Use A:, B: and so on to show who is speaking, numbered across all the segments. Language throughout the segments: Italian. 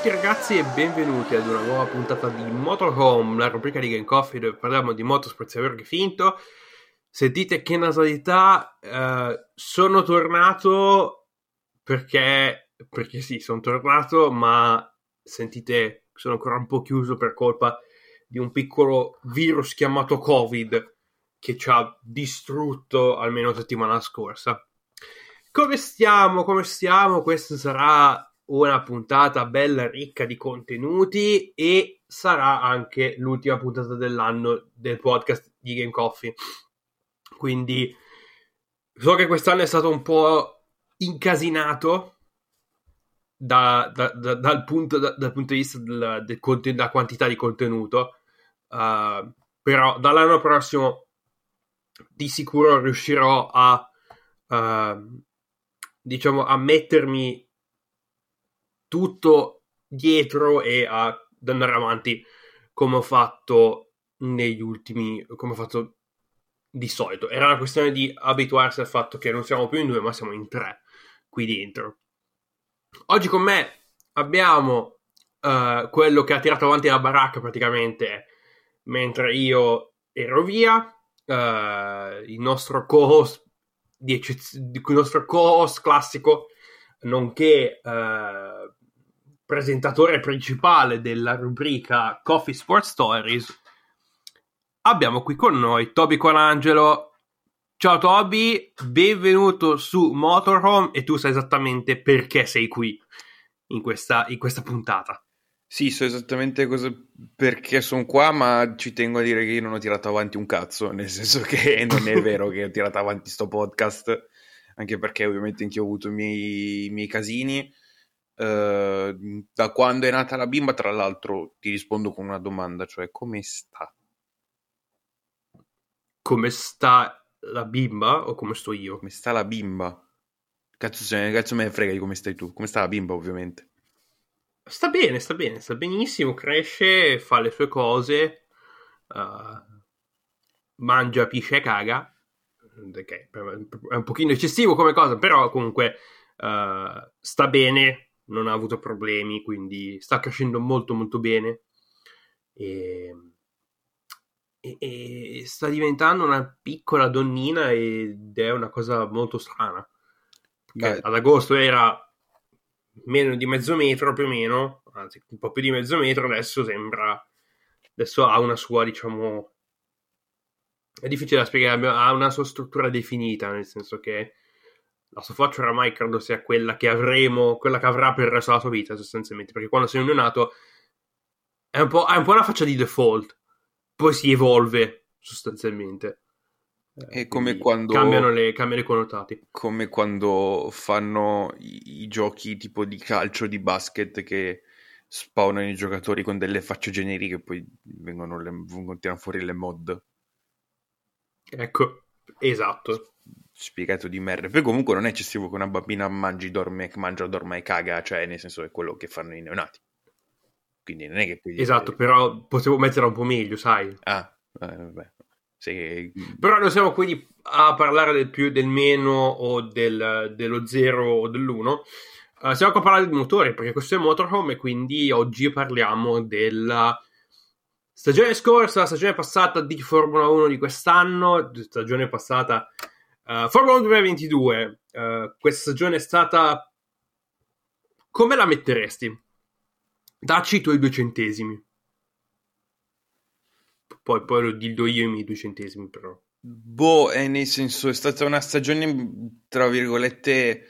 A: Tutti ragazzi e benvenuti ad una nuova puntata di Motorhome, la rubrica di Game Coffee dove parliamo di motorsport vero che finto. Sentite che nasalità, eh, sono tornato perché, perché sì, sono tornato, ma sentite, sono ancora un po' chiuso per colpa di un piccolo virus chiamato Covid che ci ha distrutto almeno settimana scorsa. Come stiamo? Come stiamo? Questa sarà una puntata bella ricca di contenuti e sarà anche l'ultima puntata dell'anno del podcast di Game Coffee. Quindi so che quest'anno è stato un po' incasinato da, da, da, dal, punto, dal, punto, di vista del, del della quantità di contenuto, uh, però dall'anno prossimo di sicuro riuscirò a uh, diciamo a mettermi tutto dietro e ad andare avanti come ho fatto negli ultimi, come ho fatto di solito. Era una questione di abituarsi al fatto che non siamo più in due, ma siamo in tre qui dentro. Oggi con me abbiamo uh, quello che ha tirato avanti la baracca praticamente mentre io ero via, uh, il nostro co-host, di eccez- il nostro co-host classico, nonché uh, presentatore principale della rubrica Coffee Sports Stories, abbiamo qui con noi Toby Colangelo. Ciao Toby, benvenuto su Motorhome e tu sai esattamente perché sei qui in questa, in questa puntata.
B: Sì, so esattamente cosa, perché sono qua, ma ci tengo a dire che io non ho tirato avanti un cazzo, nel senso che non è vero che ho tirato avanti sto podcast, anche perché ovviamente anche io ho avuto i miei, i miei casini Ehm, da quando è nata la bimba, tra l'altro, ti rispondo con una domanda, cioè come sta?
A: Come sta la bimba o come sto io?
B: Come sta la bimba? Cazzo, se, cazzo me ne frega di come stai tu. Come sta la bimba, ovviamente?
A: Sta bene, sta bene, sta benissimo, cresce, fa le sue cose, uh, mangia, pisce e caga. Okay, è un pochino eccessivo come cosa, però comunque uh, sta bene, non ha avuto problemi, quindi sta crescendo molto molto bene e, e, e sta diventando una piccola donnina ed è una cosa molto strana. ad agosto era meno di mezzo metro più o meno, anzi un po' più di mezzo metro, adesso sembra, adesso ha una sua diciamo, è difficile da spiegare, ha una sua struttura definita, nel senso che la sua faccia oramai credo sia quella che avremo, quella che avrà per il resto della sua vita sostanzialmente, perché quando sei un neonato è un po', è un po una faccia di default, poi si evolve sostanzialmente.
B: È come quando
A: cambiano, le, cambiano i connotati.
B: Come quando fanno i, i, giochi tipo di calcio, di basket che spawnano i giocatori con delle facce generiche e poi vengono, le, vengono fuori le mod.
A: Ecco, esatto
B: spiegato di merda. Poi comunque non è eccessivo che una bambina mangi, dorme, mangia, dorma e caga, cioè nel senso è quello che fanno i neonati. Quindi non è che... Puoi
A: esatto, però potevo metterla un po' meglio, sai.
B: Ah, eh, vabbè. Sì.
A: Però non siamo qui a parlare del più, del meno o del, dello zero o dell'uno. Uh, siamo qua a parlare di motori, perché questo è Motorhome e quindi oggi parliamo della stagione scorsa, la stagione passata di Formula 1 di quest'anno, stagione passata Uh, Formula 1 2022, uh, questa stagione è stata... Come la metteresti? Dacci i tuoi due centesimi. Poi, poi lo dildo io i miei due centesimi, però.
B: Boh, è nel senso, è stata una stagione, tra virgolette,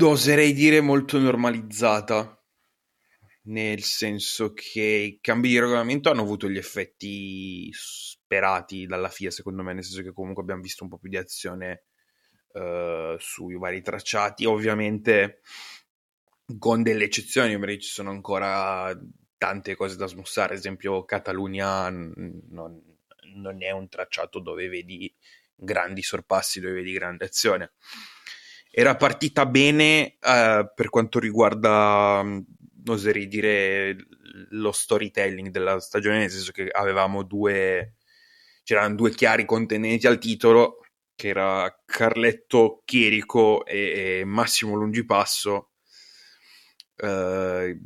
B: oserei dire molto normalizzata nel senso che i cambi di regolamento hanno avuto gli effetti sperati dalla FIA, secondo me, nel senso che comunque abbiamo visto un po' più di azione uh, sui vari tracciati, ovviamente con delle eccezioni, perché ci sono ancora tante cose da smussare, ad esempio Catalunya non, non è un tracciato dove vedi grandi sorpassi, dove vedi grande azione. Era partita bene uh, per quanto riguarda oserei dire lo storytelling della stagione, nel senso che avevamo due, c'erano due chiari contenenti al titolo, che era Carletto Chierico e, e Massimo Lungipasso, Uh,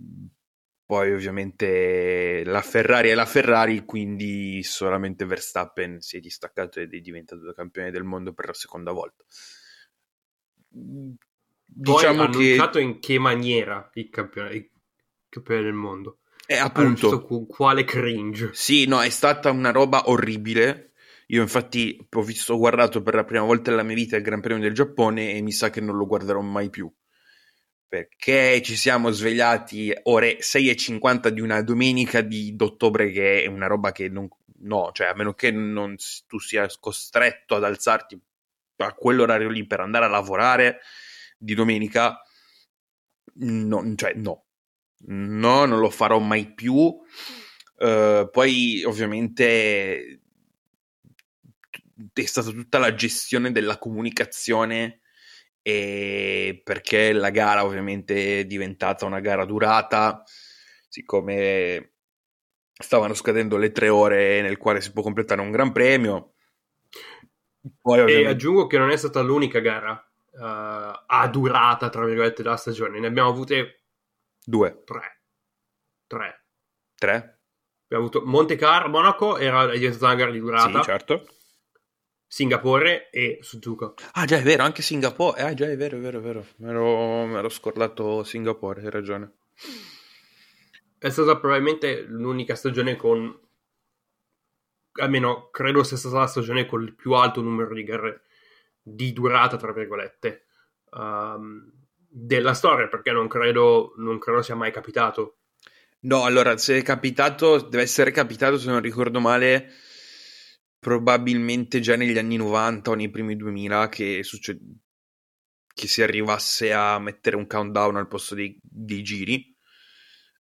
B: poi ovviamente la Ferrari è la Ferrari, quindi solamente Verstappen si è distaccato ed è diventato campione del mondo per la seconda volta.
A: Diciamo Poi che... annunciato in che maniera il campione, il campione del mondo.
B: È appunto...
A: Con quale cringe.
B: Sì, no, è stata una roba orribile. Io infatti ho visto, ho guardato per la prima volta nella mia vita il Gran Premio del Giappone e mi sa che non lo guarderò mai più. Perché ci siamo svegliati ore 6.50 di una domenica di d'ottobre che è una roba che non... No, cioè a meno che non tu sia costretto ad alzarti a quell'orario lì per andare a lavorare di domenica, no, cioè no, no, non lo farò mai più. Uh, poi ovviamente è stata tutta la gestione della comunicazione e perché la gara ovviamente è diventata una gara durata, siccome stavano scadendo le tre ore nel quale si può completare un gran premio.
A: Poi, ovviamente... E aggiungo che non è stata l'unica gara uh, a durata, tra virgolette, della stagione. Ne abbiamo avute
B: due.
A: Tre. Tre.
B: Tre?
A: Abbiamo avuto Monte Carlo, Monaco, era una gara di durata.
B: Sì, certo.
A: Singapore e Suzuka.
B: Ah, già, è vero, anche Singapore. Ah, già, è vero, è vero, è vero. Mi ero, mi ero scordato Singapore, hai ragione.
A: È stata probabilmente l'unica stagione con almeno credo sia stata la stagione con il più alto numero di gare di durata, tra virgolette, um, della storia, perché non credo, non credo sia mai capitato.
B: No, allora, se è capitato, deve essere capitato, se non ricordo male, probabilmente già negli anni 90 o nei primi 2000 che, succe- che si arrivasse a mettere un countdown al posto dei, dei giri.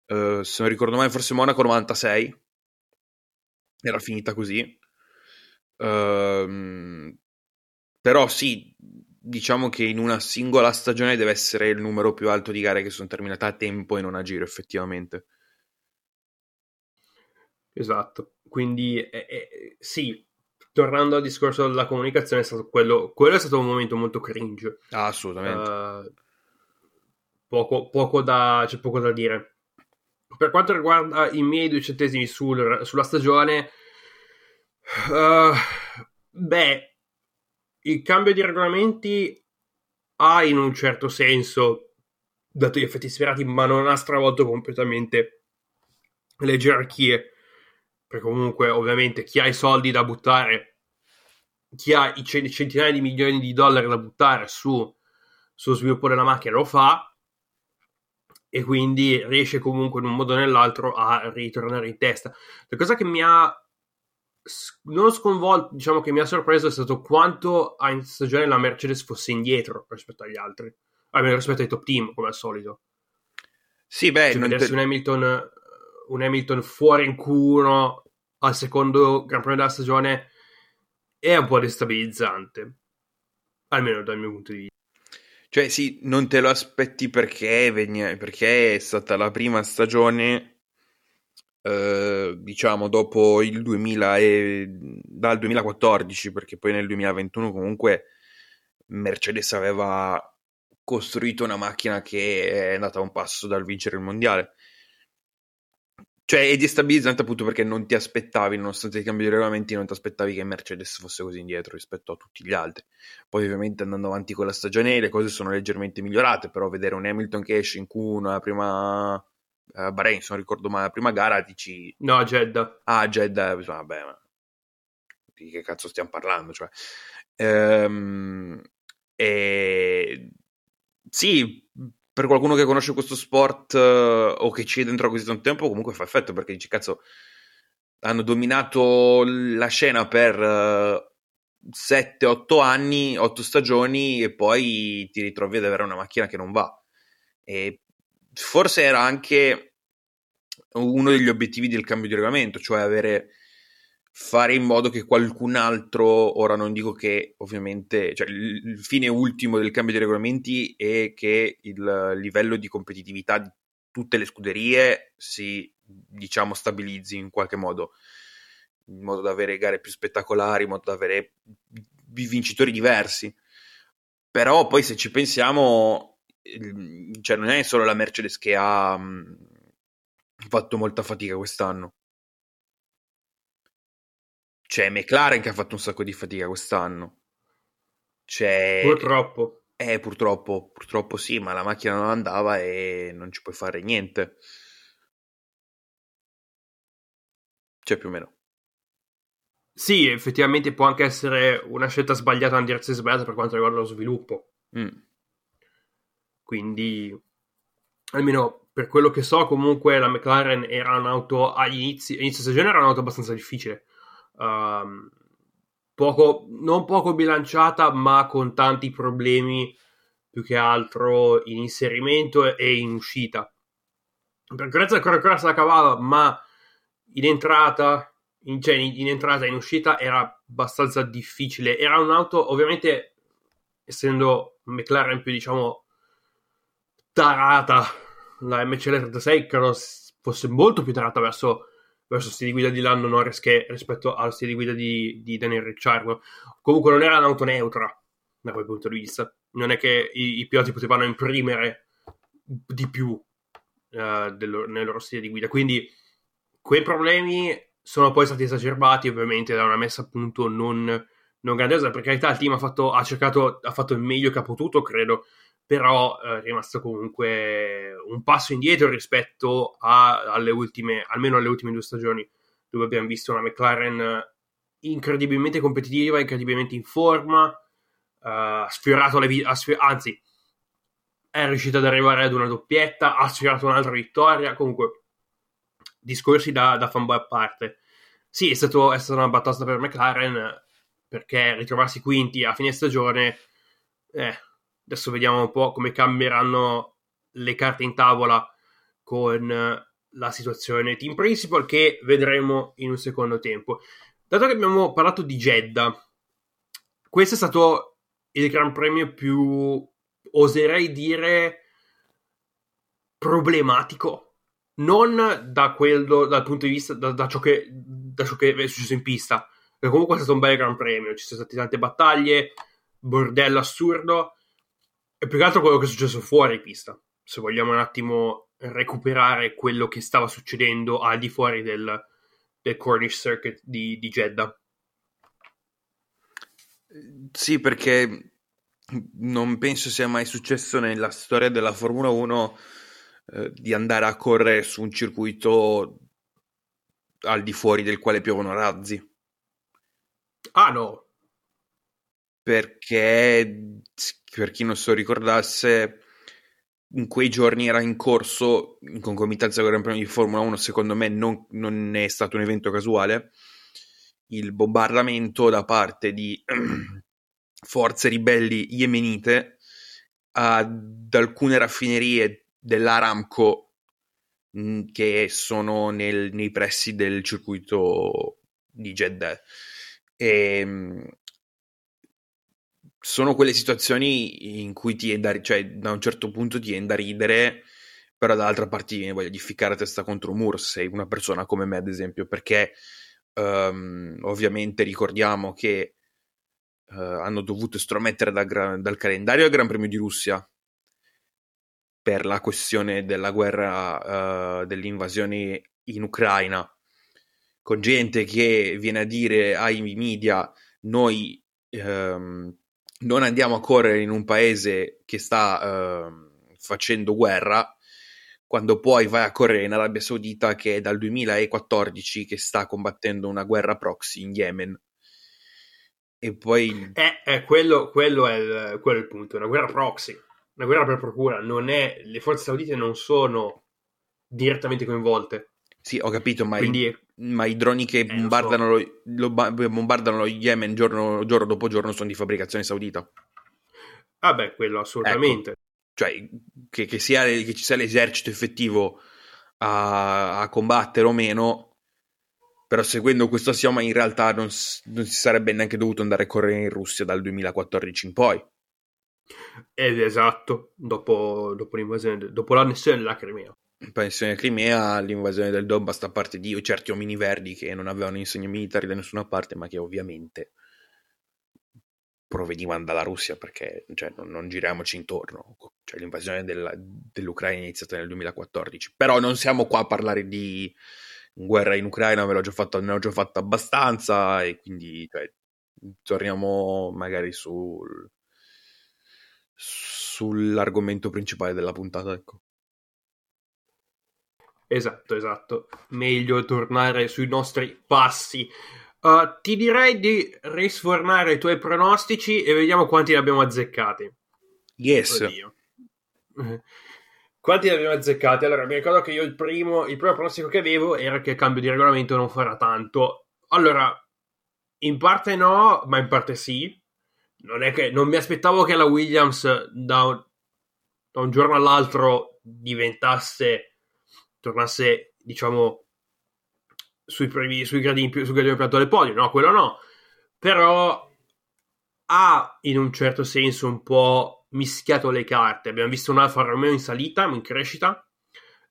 B: Uh, se non ricordo male, forse Monaco 96 era finita così. Uh, però sì, diciamo che in una singola stagione deve essere il numero più alto di gare che sono terminate a tempo e non a giro, effettivamente.
A: Esatto, quindi eh, eh, sì, tornando al discorso della comunicazione, è stato quello, quello è stato un momento molto cringe.
B: Ah, assolutamente. Uh,
A: poco, poco, da, c'è poco da dire. Per quanto riguarda i miei due centesimi sul, sulla stagione, uh, beh, il cambio di regolamenti ha in un certo senso dato gli effetti sperati, ma non ha stravolto completamente le gerarchie. Perché comunque, ovviamente, chi ha i soldi da buttare, chi ha i centinaia di milioni di dollari da buttare su, sullo sviluppo della macchina lo fa e quindi riesce comunque in un modo o nell'altro a ritornare in testa. La cosa che mi ha non sconvolto, diciamo che mi ha sorpreso è stato quanto a in stagione la Mercedes fosse indietro rispetto agli altri, almeno rispetto ai top team, come al solito.
B: Sì, beh,
A: cioè, vedersi te... un, Hamilton, un Hamilton fuori in Q1 al secondo Gran Premio della stagione è un po' destabilizzante, almeno dal mio punto di vista.
B: Cioè, sì, non te lo aspetti perché, perché è stata la prima stagione eh, diciamo dopo il 2000 e dal 2014 perché poi nel 2021 comunque Mercedes aveva costruito una macchina che è andata a un passo dal vincere il mondiale. Cioè è destabilizzante appunto perché non ti aspettavi nonostante i cambi di regolamenti non ti aspettavi che Mercedes fosse così indietro rispetto a tutti gli altri. Poi ovviamente andando avanti con la stagione le cose sono leggermente migliorate però vedere un Hamilton che esce in Q1 la prima uh, Bahrain, se non ricordo male, la prima gara dici...
A: No, Jeddah.
B: Ah, Jeddah, vabbè, ma di che cazzo stiamo parlando? Cioè, ehm, e... Sì, per qualcuno che conosce questo sport uh, o che ci è dentro così tanto tempo, comunque fa effetto perché dici, cazzo, hanno dominato la scena per uh, 7-8 anni, 8 stagioni e poi ti ritrovi ad avere una macchina che non va. E forse era anche uno degli obiettivi del cambio di regolamento, cioè avere fare in modo che qualcun altro, ora non dico che ovviamente, cioè il, fine ultimo del cambio di regolamenti è che il livello di competitività di tutte le scuderie si, diciamo, stabilizzi in qualche modo, in modo da avere gare più spettacolari, in modo da avere vincitori diversi. Però poi se ci pensiamo, cioè non è solo la Mercedes che ha mh, fatto molta fatica quest'anno. C'è McLaren che ha fatto un sacco di fatica quest'anno. C'è...
A: Purtroppo.
B: Eh, purtroppo, purtroppo sì, ma la macchina non andava e non ci puoi fare niente. Cioè, più o meno.
A: Sì, effettivamente può anche essere una scelta sbagliata, una direzione sbagliata per quanto riguarda lo sviluppo.
B: Mm.
A: Quindi, almeno per quello che so, comunque la McLaren era un'auto agli inizi, inizio stagione era un'auto abbastanza difficile. Um, poco, non poco bilanciata, ma con tanti problemi più che altro in inserimento e in uscita. Per Grezza ancora ancora se la cavava, ma in entrata, in, cioè in, in entrata e in uscita era abbastanza difficile. Era un'auto, ovviamente, essendo McLaren più, diciamo, tarata, la MCL36 credo fosse molto più tarata verso, verso stile di guida di Lando Norris che rispetto allo stile di guida di, di Daniel Ricciardo. Comunque non era un'auto neutra da quel punto di vista. Non è che i, i piloti potevano imprimere di più uh, del, nel loro stile di guida. Quindi quei problemi sono poi stati esacerbati ovviamente da una messa a punto non, non grandiosa. Per carità, il team ha fatto, ha cercato, ha fatto il meglio che ha potuto, credo, però eh, è rimasto comunque un passo indietro rispetto a, alle ultime, almeno alle ultime due stagioni, dove abbiamo visto una McLaren incredibilmente competitiva, incredibilmente in forma, uh, ha sfiorato le vi- sfior- anzi, è riuscita ad arrivare ad una doppietta, ha sfiorato un'altra vittoria, comunque discorsi da, da fanboy a parte. Sì, è, stato, è stata una battaglia per McLaren perché ritrovarsi quinti a fine stagione, eh, adesso vediamo un po' come cambieranno le carte in tavola con la situazione team principal che vedremo in un secondo tempo. Dato che abbiamo parlato di Jeddah, questo è stato il Gran Premio più, oserei dire, problematico non da quello, dal punto di vista da, da, ciò che, da ciò che è successo in pista, perché comunque è stato un bel gran premio, ci sono state tante battaglie, bordello assurdo, e più che altro quello che è successo fuori pista, se vogliamo un attimo recuperare quello che stava succedendo al di fuori del, del Cornish Circuit di, di Jeddah.
B: Sì, perché non penso sia mai successo nella storia della Formula 1 eh, di andare a correre su un circuito al di fuori del quale piovono razzi.
A: Ah no.
B: Perché, per chi non so ricordasse, in quei giorni era in corso, in concomitanza con il Gran Premio di Formula 1, secondo me non, non è stato un evento casuale, il bombardamento da parte di forze ribelli yemenite ad alcune raffinerie dell'Aramco mm, che sono nel, nei pressi del circuito di Jeddah. E, ehm, sono quelle situazioni in cui ti è da, cioè, da un certo punto ti viene da ridere, però dall'altra parte ti viene voglia di ficcare testa contro un muro se sei una persona come me, ad esempio, perché um, ovviamente ricordiamo che uh, hanno dovuto estromettere da, dal calendario il Gran Premio di Russia per la questione della guerra, uh, dell'invasione in Ucraina, con gente che viene a dire ai media noi um, non andiamo a correre in un paese che sta uh, facendo guerra, quando poi vai a correre in Arabia Saudita che è dal 2014 che sta combattendo una guerra proxy in Yemen. E poi...
A: Eh, eh, quello, quello, è il, quello è il punto, una guerra proxy una guerra per procura, non è, le forze saudite non sono direttamente coinvolte.
B: Sì, ho capito, ma, Quindi, ma i droni che eh, bombardano, so. lo, lo, bombardano lo Yemen giorno, giorno, dopo giorno sono di fabbricazione saudita.
A: Ah beh, quello assolutamente. Ecco,
B: cioè, che, che, sia, che, ci sia l'esercito effettivo a, a, combattere o meno, però seguendo questo assioma in realtà non, non si sarebbe neanche dovuto andare a correre in Russia dal 2014 in poi.
A: Ed esatto, dopo, dopo l'invasione, dopo l'annessione della Crimea.
B: Della Crimea, l'invasione del Donbass da parte di certi omini verdi che non avevano insegni militari da nessuna parte, ma che ovviamente provenivano dalla Russia, perché cioè, non, non, giriamoci intorno. Cioè, l'invasione della, dell'Ucraina è iniziata nel 2014. Però non siamo qua a parlare di guerra in Ucraina, ve l'ho già fatto, ne ho già fatto abbastanza e quindi cioè, torniamo magari sul, sull'argomento principale della puntata. Ecco.
A: Esatto, esatto. Meglio tornare sui nostri passi. Uh, ti direi di risfornare i tuoi pronostici e vediamo quanti ne abbiamo azzeccati.
B: Yes.
A: Oddio. Quanti ne abbiamo azzeccati? Allora, mi ricordo che io il primo, il primo pronostico che avevo era che il cambio di regolamento non farà tanto. Allora, in parte no, ma in parte sì. Non è che non mi aspettavo che la Williams da un, da un giorno all'altro diventasse, tornasse, diciamo, sui, primi, sui gradini più, sul gradino più alto del podio, no, quello no. Però ha in un certo senso un po' mischiato le carte. Abbiamo visto un Alfa Romeo in salita, in crescita.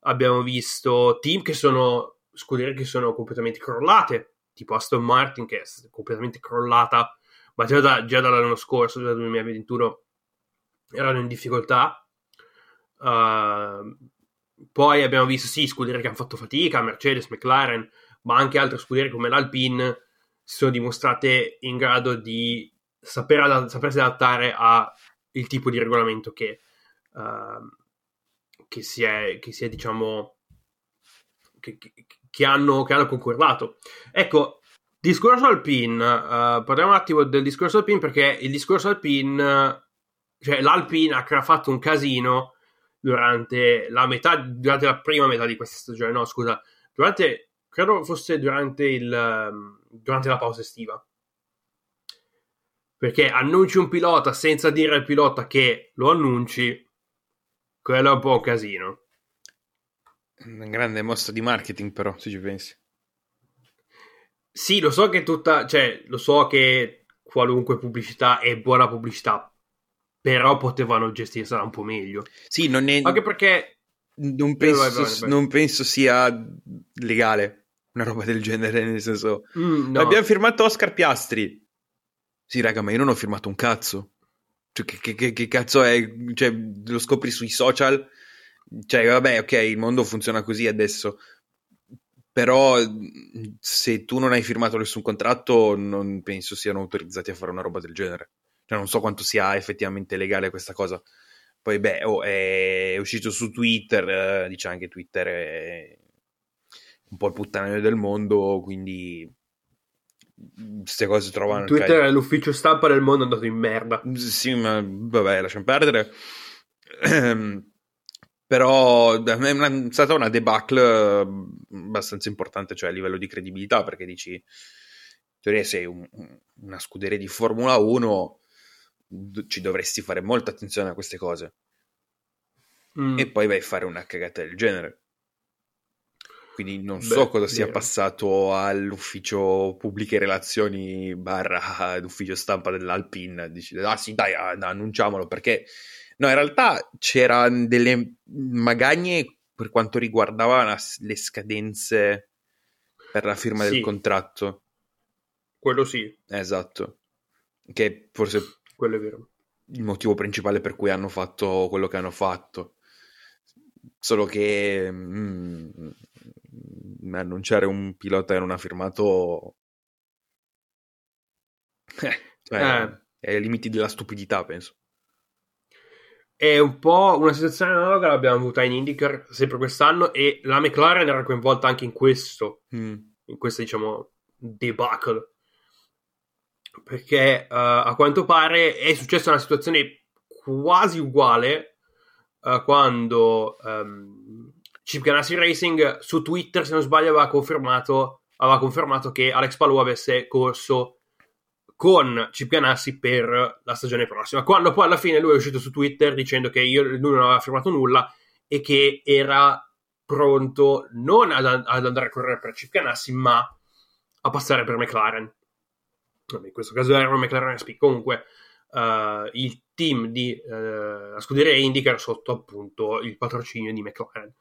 A: Abbiamo visto team che sono scuderie che sono completamente crollate, tipo Aston Martin che è completamente crollata, ma già, da, già dall'anno scorso, già dal 2021, erano in difficoltà. Uh, poi abbiamo visto, sì, scuderie che hanno fatto fatica, Mercedes, McLaren, ma anche altre scuderie come l'Alpine si sono dimostrate in grado di saper ad- sapersi adattare al tipo di regolamento che, uh, che, si è, che si è, diciamo, che, che, hanno, che hanno concordato. Ecco, discorso Alpine, uh, parliamo un attimo del discorso Alpine perché il discorso Alpine, cioè l'Alpine ha fatto un casino durante la metà, durante la prima metà di questa stagione, no scusa, durante credo fosse durante, il, ehm, durante la pausa estiva. Perché annunci un pilota senza dire al pilota che lo annunci, quello è un po' un casino.
B: Una grande mossa di marketing, però, se ci pensi.
A: Sì, lo so che tutta, cioè, lo so che qualunque pubblicità è buona pubblicità, però potevano gestirsela un po' meglio.
B: Sì, non è...
A: Anche perché...
B: Non penso, vai, vai, vai. non penso sia legale una roba del genere, nel senso... Mm, no. Abbiamo firmato Oscar Piastri. Sì, raga, ma io non ho firmato un cazzo. Cioè, che, che, che cazzo è? Cioè, lo scopri sui social? Cioè, vabbè, ok, il mondo funziona così adesso. Però se tu non hai firmato nessun contratto, non penso siano autorizzati a fare una roba del genere. Cioè, non so quanto sia effettivamente legale questa cosa. Poi, beh, oh, è uscito su Twitter, eh, dice anche Twitter è un po' il puttanaio del mondo, quindi queste cose trovano...
A: Twitter cioè... è l'ufficio stampa del mondo andato in merda.
B: Sì, ma vabbè, lasciamo perdere. Però è stata una debacle abbastanza importante, cioè a livello di credibilità, perché dici, in teoria sei un, una scuderia di Formula 1, ci dovresti fare molta attenzione a queste cose. Mm. E poi vai a fare una cagata del genere quindi non Beh, so cosa sia vero. passato all'ufficio pubbliche relazioni barra l'ufficio stampa dell'Alpin. Dici, ah sì, dai, annunciamolo perché no, in realtà c'erano delle magagne per quanto riguardava la, le scadenze per la firma sì. del contratto.
A: Quello sì.
B: Esatto. Che forse
A: quello è vero.
B: Il motivo principale per cui hanno fatto quello che hanno fatto. Solo che mm, annunciare un pilota che non ha firmato eh, cioè, eh. è ai limiti della stupidità, penso.
A: È un po' una situazione analoga l'abbiamo avuta in IndyCar sempre quest'anno e la McLaren era coinvolta anche in questo, mm. in questa diciamo debacle. Perché uh, a quanto pare è successa una situazione quasi uguale uh, quando um, Chip Ganassi Racing su Twitter, se non sbaglio, aveva confermato, aveva confermato che Alex Palou avesse corso con Chip Ganassi per la stagione prossima. Quando poi alla fine lui è uscito su Twitter dicendo che io, lui non aveva firmato nulla e che era pronto non ad, ad andare a correre per Chip Ganassi, ma a passare per McLaren. In questo caso era McLaren SP. Comunque, uh, il team di uh, la scuderia IndyCar sotto appunto il patrocinio di McLaren.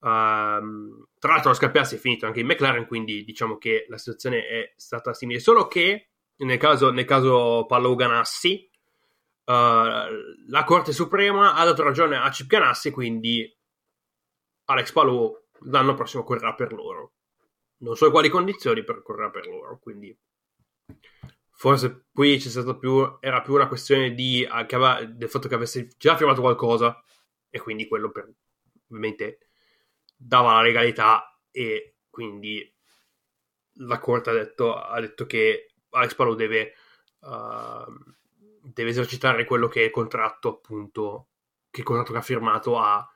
A: Um, tra l'altro lo Scappiassi è finito anche in McLaren, quindi diciamo che la situazione è stata simile, solo che nel caso, nel caso Paolo Ganassi, uh, la Corte Suprema ha dato ragione a Chip Ganassi, quindi Alex Palou l'anno prossimo correrà per loro. Non so quali condizioni, però correrà per loro, quindi forse qui c'è stato più, era più una questione di, uh, aveva, del fatto che avesse già firmato qualcosa e quindi quello per, ovviamente dava la legalità e quindi la Corte ha detto, ha detto che Alex Palou deve, uh, deve esercitare quello che è il contratto appunto che il contratto che ha firmato ha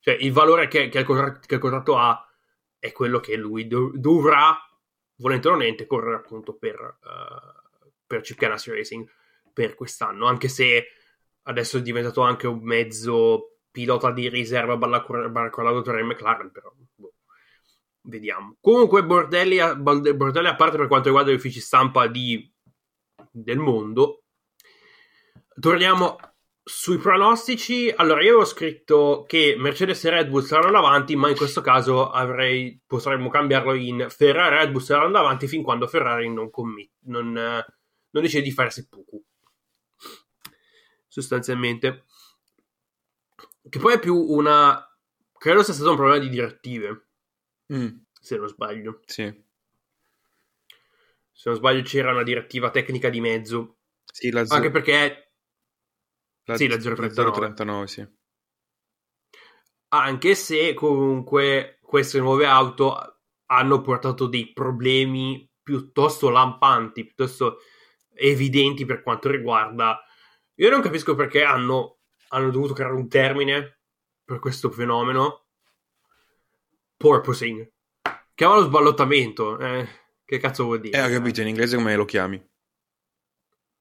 A: cioè il valore che, che, il, contratto, che il, contratto, ha è quello che lui do, dovrà volente o nolente correre appunto per, uh, per Chip Ganassi Racing per quest'anno anche se adesso è diventato anche un mezzo pilota di riserva tra McLaren però boh. vediamo comunque bordelli a, bordelli a parte per quanto riguarda gli uffici stampa di, del mondo torniamo sui pronostici, allora io avevo scritto che Mercedes e Red Bull saranno davanti, ma in questo caso avrei, potremmo cambiarlo in Ferrari e Red Bull saranno davanti fin quando Ferrari non, commit, non, non decide di fare seppuku. Sostanzialmente. Che poi è più una... Credo sia stato un problema di direttive. Mm. Se non sbaglio.
B: Sì.
A: Se non sbaglio c'era una direttiva tecnica di mezzo.
B: Sì, la
A: Anche perché
B: la,
A: sì, la 039.
B: 039, sì.
A: Anche se comunque queste nuove auto hanno portato dei problemi piuttosto lampanti, piuttosto evidenti per quanto riguarda. Io non capisco perché hanno, hanno dovuto creare un termine per questo fenomeno. Porpoising. Chiamalo sballottamento. Eh, che cazzo vuol dire?
B: Eh, ho capito, in inglese come lo chiami?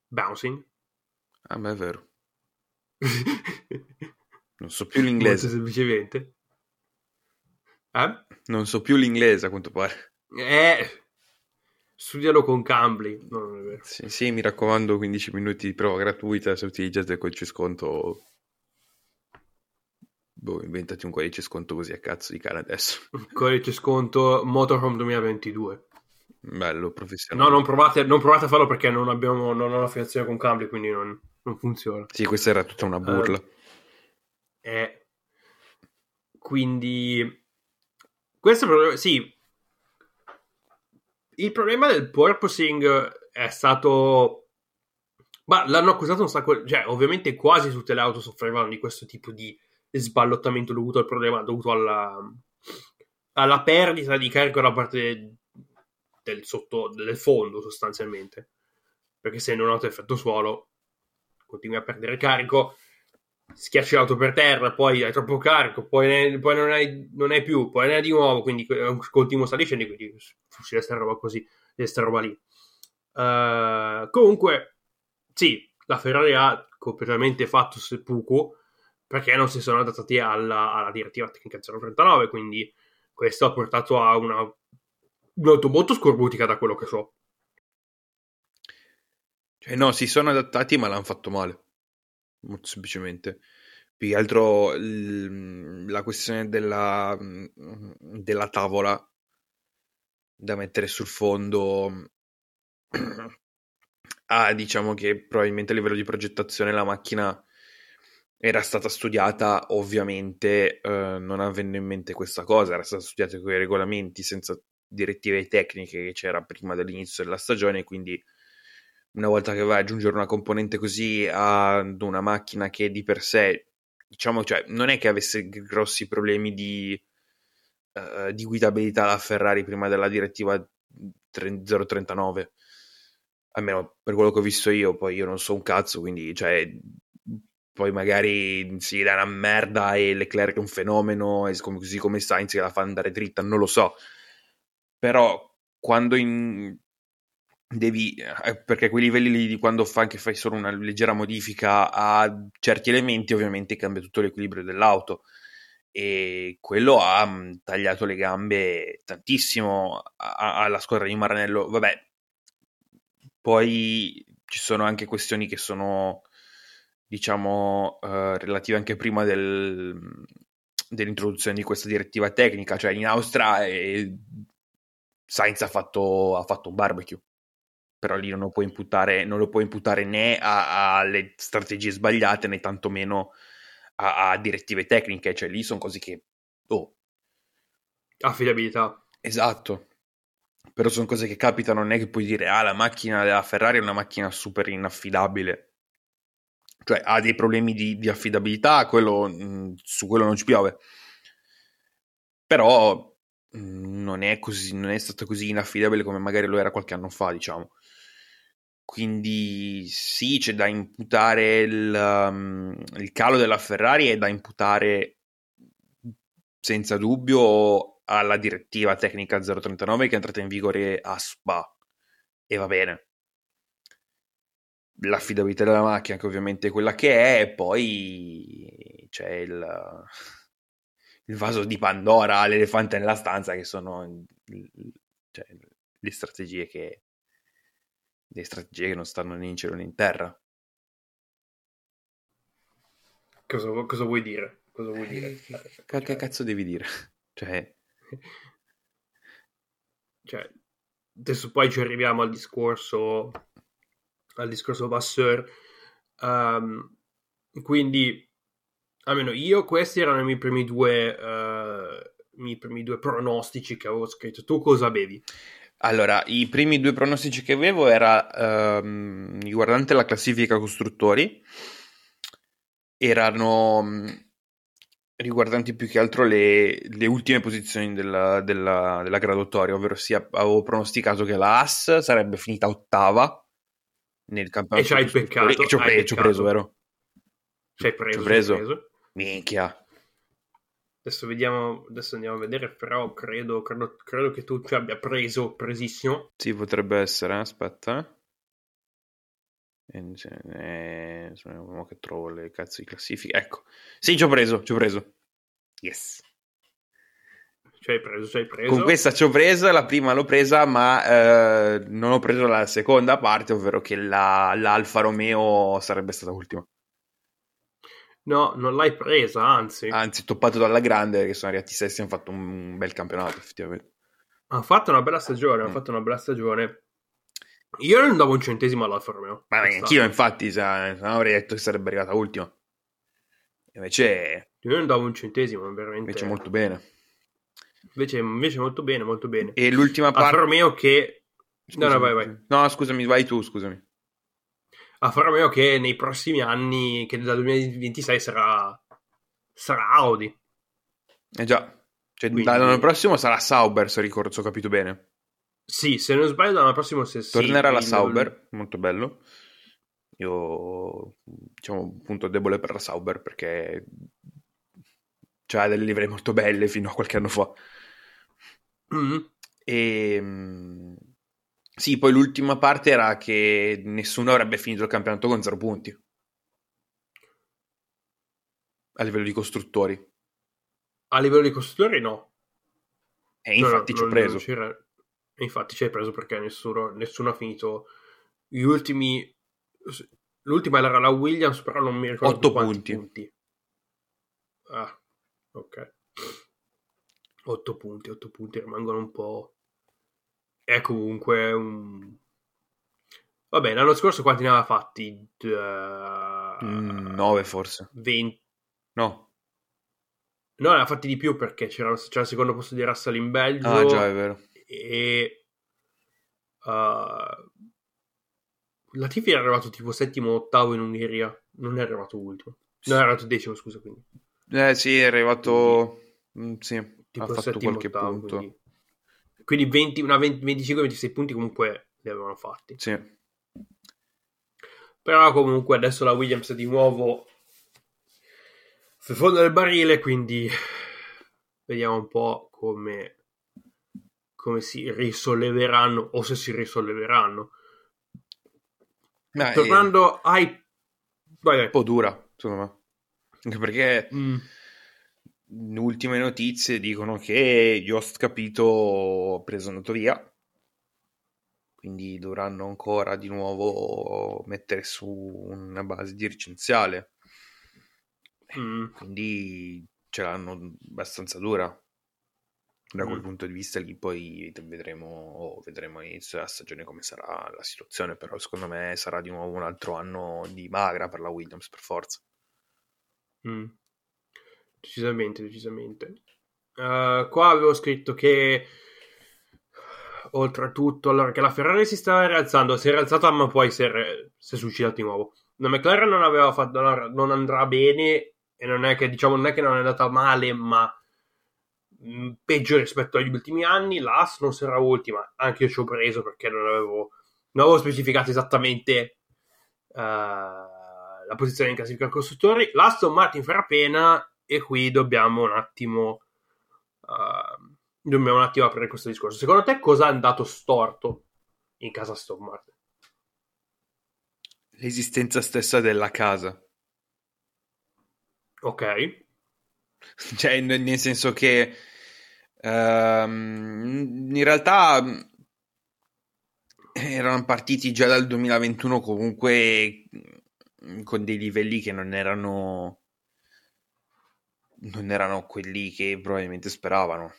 A: Bouncing.
B: Ah, ma è vero. non so più l'inglese.
A: Molto semplicemente. Eh?
B: Non so più l'inglese a quanto pare.
A: Eh, studialo con Cambly. No, non è vero.
B: Sì, sì, mi raccomando, 15 minuti di prova gratuita se utilizzate il codice sconto. Boh, inventati un codice sconto così a cazzo di cane adesso.
A: Codice sconto Motorhome 2022.
B: Bello, professionale.
A: No, non provate, non provate a farlo perché non abbiamo non ho la finanziazione con Cambly, quindi non, non funziona.
B: Sì, questa era tutta una burla. Uh,
A: eh, quindi, questo. Sì, il problema del porpoising è stato. Ma l'hanno accusato un sacco. Cioè, ovviamente quasi tutte le auto soffrivano di questo tipo di sballottamento dovuto al problema, dovuto alla, alla perdita di carico da parte del, sotto, del fondo, sostanzialmente. Perché se non noto effetto suolo, continui a perdere carico, schiacci l'auto per terra, poi hai troppo carico, poi, ne, poi non, hai, non, hai, più, poi ne hai di nuovo, quindi è un continuo saliscendi, quindi succede questa roba così, questa roba lì. Uh, comunque, sì, la Ferrari ha completamente fatto seppuku perché non si sono adattati alla, alla direttiva tecnica 039, quindi questo ha portato a una un'auto molto scorbutica da quello che so.
B: Cioè, no, si sono adattati, ma l'hanno fatto male. Molto semplicemente. Più che altro l- la questione della, della tavola da mettere sul fondo ah, diciamo che probabilmente a livello di progettazione la macchina era stata studiata ovviamente eh, non avendo in mente questa cosa, era stata studiata con i regolamenti senza direttive tecniche che c'era prima dell'inizio della stagione, quindi una volta che vai ad aggiungere una componente così ad una macchina che di per sé, diciamo, cioè, non è che avesse grossi problemi di, uh, di guidabilità la Ferrari prima della direttiva 039, almeno per quello che ho visto io, poi io non so un cazzo, quindi, cioè, poi magari si dà una merda e Leclerc è un fenomeno, e così come Sainz che la fa andare dritta, non lo so. Però quando in, devi, eh, perché quei livelli lì di quando fa, anche fai solo una leggera modifica a certi elementi, ovviamente cambia tutto l'equilibrio dell'auto e quello ha mm, tagliato le gambe tantissimo alla squadra di Maranello. Vabbè, poi ci sono anche questioni che sono, diciamo, uh, relative anche prima del, dell'introduzione di questa direttiva tecnica, cioè in Austria è Sainz ha fatto, ha fatto un barbecue. Però lì non lo puoi imputare, non lo puoi imputare né alle strategie sbagliate né tantomeno a, a direttive tecniche, cioè lì sono cose che... Oh.
A: Affidabilità.
B: Esatto. Però sono cose che capitano, non è che puoi dire, ah, la macchina della Ferrari è una macchina super inaffidabile. Cioè, ha dei problemi di, di affidabilità, quello, mh, mm, su quello non ci piove. Però mh, mm, non, è così, non è stata così inaffidabile come magari lo era qualche anno fa, diciamo. Quindi sì, c'è da imputare il, um, il calo della Ferrari è da imputare senza dubbio alla direttiva tecnica 039 che è entrata in vigore a Spa e va bene. L'affidabilità della macchina che ovviamente è quella che è e poi c'è il, il vaso di Pandora, l'elefante nella stanza che sono cioè, le strategie che le strategie che non stanno né in cielo né in terra.
A: Cosa, cosa vuoi dire? Cosa vuoi dire?
B: Eh, che, che cazzo devi dire? Cioè...
A: cioè, adesso poi ci arriviamo al discorso al discorso Vasseur. Um, quindi, almeno io, questi erano i miei primi due, uh, i miei primi due pronostici che avevo scritto. Tu cosa avevi?
B: Allora, i primi due pronostici che avevo era um, riguardante la classifica costruttori, erano um, riguardanti più che altro le, le ultime posizioni della, della, della, graduatoria, ovvero sia avevo pronosticato che la AS sarebbe finita ottava nel campionato.
A: E c'hai peccato. E
B: ci ho, pre- preso, vero?
A: Ci hai preso,
B: preso. preso. Minchia.
A: Adesso vediamo, adesso andiamo a vedere, però credo, credo, credo che tu ci abbia preso, presissimo.
B: Sì, potrebbe essere, aspetta. Eh, sono che trovo le cazzo di classifiche. Ecco. Sì, ci ho preso, ci ho preso. Yes.
A: Ci hai preso, ci hai preso.
B: Con questa ci ho preso, la prima l'ho presa, ma eh, non ho preso la seconda parte, ovvero che la, l'Alfa Romeo sarebbe stata ultima.
A: No, non l'hai presa, anzi.
B: Anzi, toppato dalla grande, che sono arrivati sessi, hanno fatto un bel campionato, effettivamente.
A: Ha fatto una bella stagione, mm. ha fatto una bella stagione. Io non davo un centesimo all'Alfa Romeo.
B: Ma anch'io, infatti, se, non avrei detto che sarebbe arrivata ultima. Invece...
A: Io non davo un centesimo, veramente.
B: Invece molto bene.
A: Invece, invece molto bene, molto bene.
B: E l'ultima parte...
A: Alfa Romeo che...
B: Scusami. No, no, vai, vai. No, scusami, vai tu, scusami.
A: Alfa Romeo che nei prossimi anni, che dal 2026 sarà, sarà Audi.
B: Eh già, cioè Quindi... dall'anno prossimo sarà Sauber, se ricordo, se ho capito bene.
A: Sì, se non sbaglio l'anno prossimo se
B: Tornerà
A: sì,
B: la Sauber, non... molto bello. Io, diciamo, appunto debole per la Sauber perché c'ha delle livree molto belle fino a qualche anno fa.
A: Mm.
B: E ehm, sì, poi l'ultima parte era che nessuno avrebbe finito il campionato con zero punti. A livello di costruttori.
A: A livello di costruttori no.
B: E infatti no, ci ho preso.
A: infatti ci hai preso perché nessuno, nessuno ha finito gli ultimi... L'ultima era la Williams, però non mi ricordo 8 punti. punti. Ah, ok. 8 punti, 8 punti rimangono un po' è comunque un... Vabbè, l'anno scorso quanti ne aveva fatti?
B: Uh... Mm, 9 forse.
A: 20.
B: No.
A: No, ne ha fatti di più perché c'era, c'era il secondo posto di Russell in Belgio.
B: Ah, già, è vero.
A: E... Uh... Latifi era arrivato tipo settimo o ottavo in Ungheria. Non è arrivato ultimo. Non è arrivato decimo, scusa, quindi.
B: Eh sì, è arrivato... Quindi, mm, sì, tipo ha fatto qualche ottavo, punto.
A: Quindi... Quindi 20, 25-26 punti comunque li avevano fatti.
B: Sì.
A: Però comunque adesso la Williams è di nuovo sul fondo del barile, quindi vediamo un po' come, come si risolleveranno o se si risolleveranno.
B: Ma
A: Tornando ai...
B: Vai, vai. Un po' dura, secondo me. Anche perché... Mm ultime notizie dicono che Jost Capito ha preso andato via quindi dovranno ancora di nuovo mettere su una base dirigenziale
A: mm.
B: quindi ce l'hanno abbastanza dura Da quel mm. punto di vista lì poi vedremo, oh, vedremo all'inizio della stagione come sarà la situazione, però secondo me sarà di nuovo un altro anno di magra per la Williams per forza.
A: Mm. Decisamente, decisamente. Uh, qua avevo scritto che oltretutto, allora che la Ferrari si stava rialzando, si è rialzata ma poi si è, si è suicidato di nuovo. La McLaren non aveva fatto, non andrà bene e non è che diciamo non è che non è andata male, ma mm, peggio rispetto agli ultimi anni. L'AS non sarà ultima, anche io ci ho preso perché non avevo, non avevo specificato esattamente uh, la posizione in classifica costruttori. L'Aston Martin farà pena e qui dobbiamo un attimo uh, dobbiamo un attimo aprire questo discorso. Secondo te cosa è andato storto in casa Martin?
B: L'esistenza stessa della casa.
A: Ok.
B: Cioè, nel senso che um, in realtà erano partiti già dal 2021 comunque con dei livelli che non erano non erano quelli che probabilmente speravano.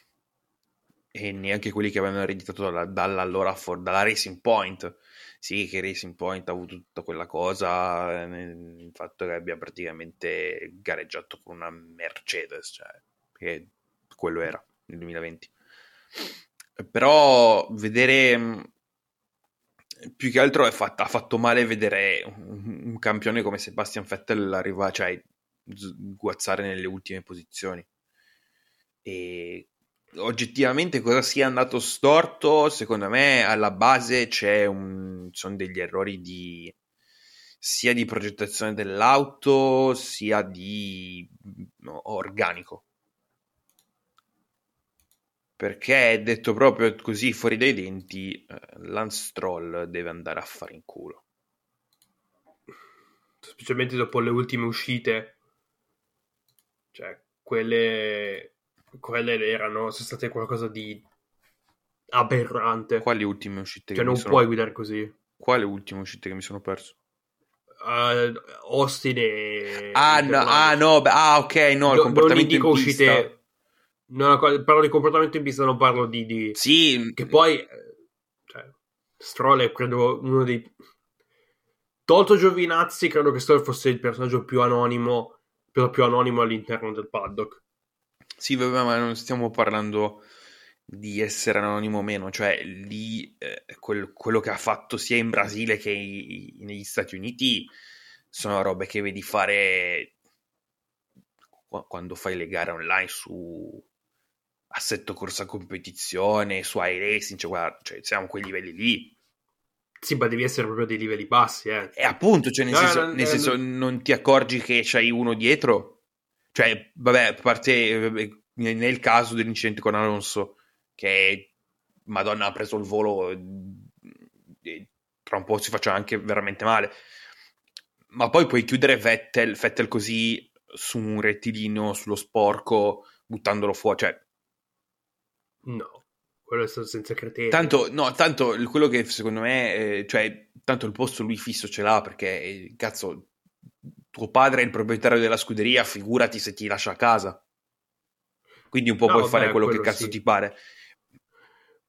B: E neanche quelli che avevano ereditato dalla, dall'allora for, dalla Racing Point. Sì che Racing Point ha avuto tutta quella cosa il fatto che abbia praticamente gareggiato con una Mercedes cioè che quello era nel 2020 però vedere più che altro fatto, ha fatto male vedere un, un, campione come Sebastian Vettel arrivare, cioè guazzare nelle ultime posizioni. E oggettivamente cosa sia andato storto, secondo me alla base c'è un, sono degli errori di sia di progettazione dell'auto sia di no, organico perché detto proprio così fuori dai denti, eh, Lance Stroll deve andare a fare in culo.
A: Specialmente dopo le ultime uscite, cioè quelle, quelle erano sono state qualcosa di aberrante.
B: Quali ultime uscite?
A: Cioè non
B: sono...
A: puoi guidare così.
B: Quale ultime uscite che mi sono perso?
A: Uh, Austin e...
B: Ah, no, ah, no, beh, ah, ok, no, il Do, comportamento in pista. uscite
A: No, parlo di comportamento in pista, non parlo di... di...
B: Sì.
A: Che poi... Eh, cioè, Stroll è credo uno dei... Tolto Giovinazzi, credo che Stroll fosse il personaggio più anonimo, più, più anonimo all'interno del paddock.
B: Sì, vabbè, ma non stiamo parlando di essere anonimo o meno, cioè lì eh, quel, quello che ha fatto sia in Brasile che i, negli Stati Uniti sono robe che vedi fare quando fai le gare online su, assetto corsa competizione, su iRacing, cioè, cioè, siamo a quei livelli lì.
A: Sì, ma devi essere proprio dei livelli bassi, eh.
B: E appunto, cioè, nel, no, senso, no, nel no, senso, non ti accorgi che c'hai uno dietro? Cioè, vabbè, a parte nel caso dell'incidente con Alonso, che Madonna ha preso il volo e tra un po' si faccia anche veramente male. Ma poi puoi chiudere Vettel, Vettel così su un rettilineo, sullo sporco, buttandolo fuori, cioè
A: No, quello è stato senza criteri.
B: Tanto, no, tanto quello che secondo me, eh, cioè, tanto il posto lui fisso ce l'ha perché, eh, cazzo, tuo padre è il proprietario della scuderia, figurati se ti lascia a casa. Quindi un po' no, puoi vabbè, fare quello, quello che cazzo sì. ti pare.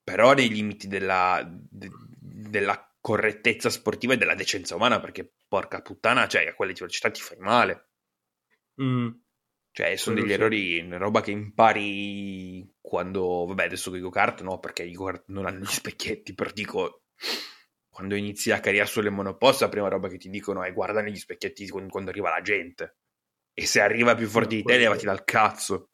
B: Però nei limiti della, de, della correttezza sportiva e della decenza umana, perché porca puttana, cioè a quelle velocità ti fai male.
A: Mm.
B: Cioè, sono degli errori, roba che impari quando, vabbè, adesso con i go-kart no, perché i go-kart non hanno gli specchietti, però dico, quando inizi la carriera sulle monoposto, la prima roba che ti dicono è guarda negli specchietti quando arriva la gente. E se arriva più forte di te, levati dal cazzo.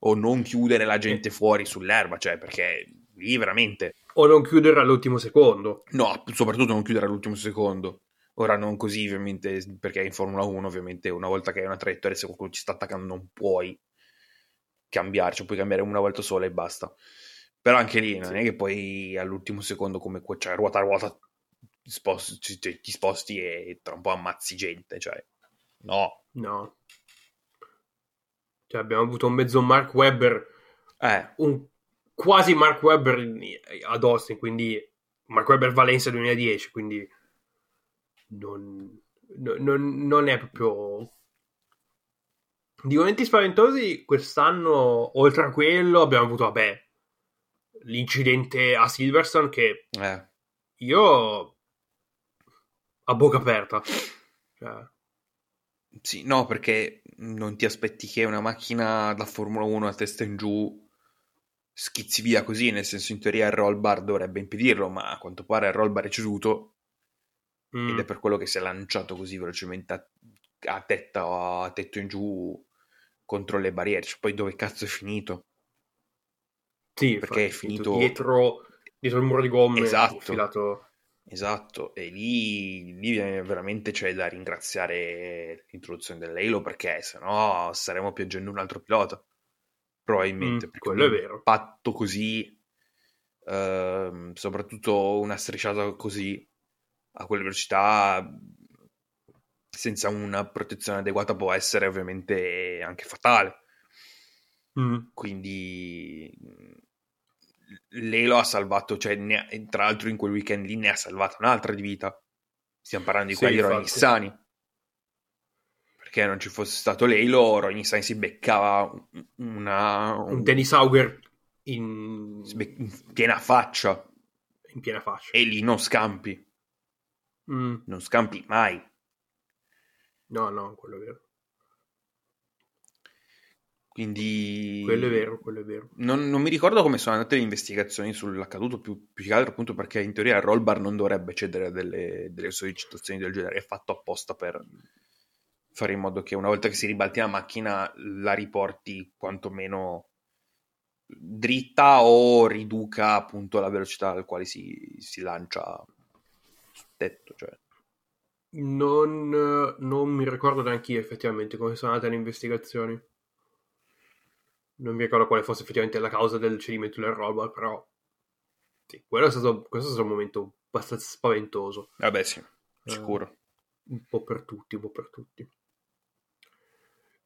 B: O non chiudere la gente fuori sull'erba, cioè, perché lì veramente...
A: O non chiudere all'ultimo secondo.
B: No, soprattutto non chiudere all'ultimo secondo. Ora non così, ovviamente, perché in Formula 1, ovviamente, una volta che hai una traiettoria, se qualcuno ci sta attaccando, non puoi cambiare, cioè puoi cambiare una volta sola e basta. Però anche lì non è che poi all'ultimo secondo, come cioè, ruota a ruota, ti sposti, ti sposti e tra un po' ammazzi gente, cioè, no.
A: No. Cioè, abbiamo avuto un mezzo Mark Webber,
B: eh.
A: un quasi Mark Webber ad Austin, quindi Mark Webber Valencia 2010, quindi non, non, non è proprio di momenti spaventosi quest'anno oltre a quello abbiamo avuto vabbè l'incidente a Silverstone che
B: Eh.
A: io a bocca aperta. Cioè,
B: Sì, no, perché non ti aspetti che una macchina da Formula 1 a testa in giù schizzi via così, nel senso in teoria il roll bar dovrebbe impedirlo, ma a quanto pare il roll bar è ceduto
A: mm,
B: ed è per quello che si è lanciato così velocemente a, a tetta a tetto in giù contro le barriere. Cioè, poi dove cazzo è finito?
A: sì,
B: perché
A: infatti,
B: è finito-
A: dietro, dietro il muro di gomme
B: Esatto.
A: infilato.
B: Esatto, e lì, lì veramente c'è da ringraziare l'introduzione dell'Halo perché sennò staremmo piangendo un altro pilota. Probabilmente,
A: Mm, quello è
B: un
A: vero.
B: impatto così, ehm, soprattutto una strisciata così a quelle velocità, senza una protezione adeguata può essere ovviamente anche fatale.
A: Mm,
B: Quindi mh, Lelo ha salvato, cioè ha- tra l'altro in quel weekend lì ne ha salvata un'altra di vita. Stiamo parlando di
A: Sì,
B: quelli
A: infatti.
B: Nissani. Perché non ci fosse stato Lelo, Roy Nissani si beccava una,
A: un Dennis Auger in,
B: in piena faccia
A: in piena fascia.
B: e lì non scampi,
A: Mm,
B: non scampi mai.
A: no, no, quello è vero.
B: Quindi
A: Quello è vero, quello è vero.
B: Non, non mi ricordo come sono andate le investigazioni sull'accaduto, più, più che altro appunto perché in teoria il roll bar non dovrebbe cedere a delle, delle sollecitazioni del genere, è fatto apposta per fare in modo che una volta che si ribalti la macchina la riporti quantomeno dritta o riduca appunto la velocità al quale si, si lancia tetto. Cioè.
A: Non, eh, non mi ricordo neanche io effettivamente come sono andate le investigazioni. Non mi ricordo quale fosse effettivamente la causa del cedimento del rollbar, però sì, quello è stato, questo è stato un momento abbastanza spaventoso.
B: Vabbè sì, sicuro.
A: Un po' per tutti, un po' per tutti.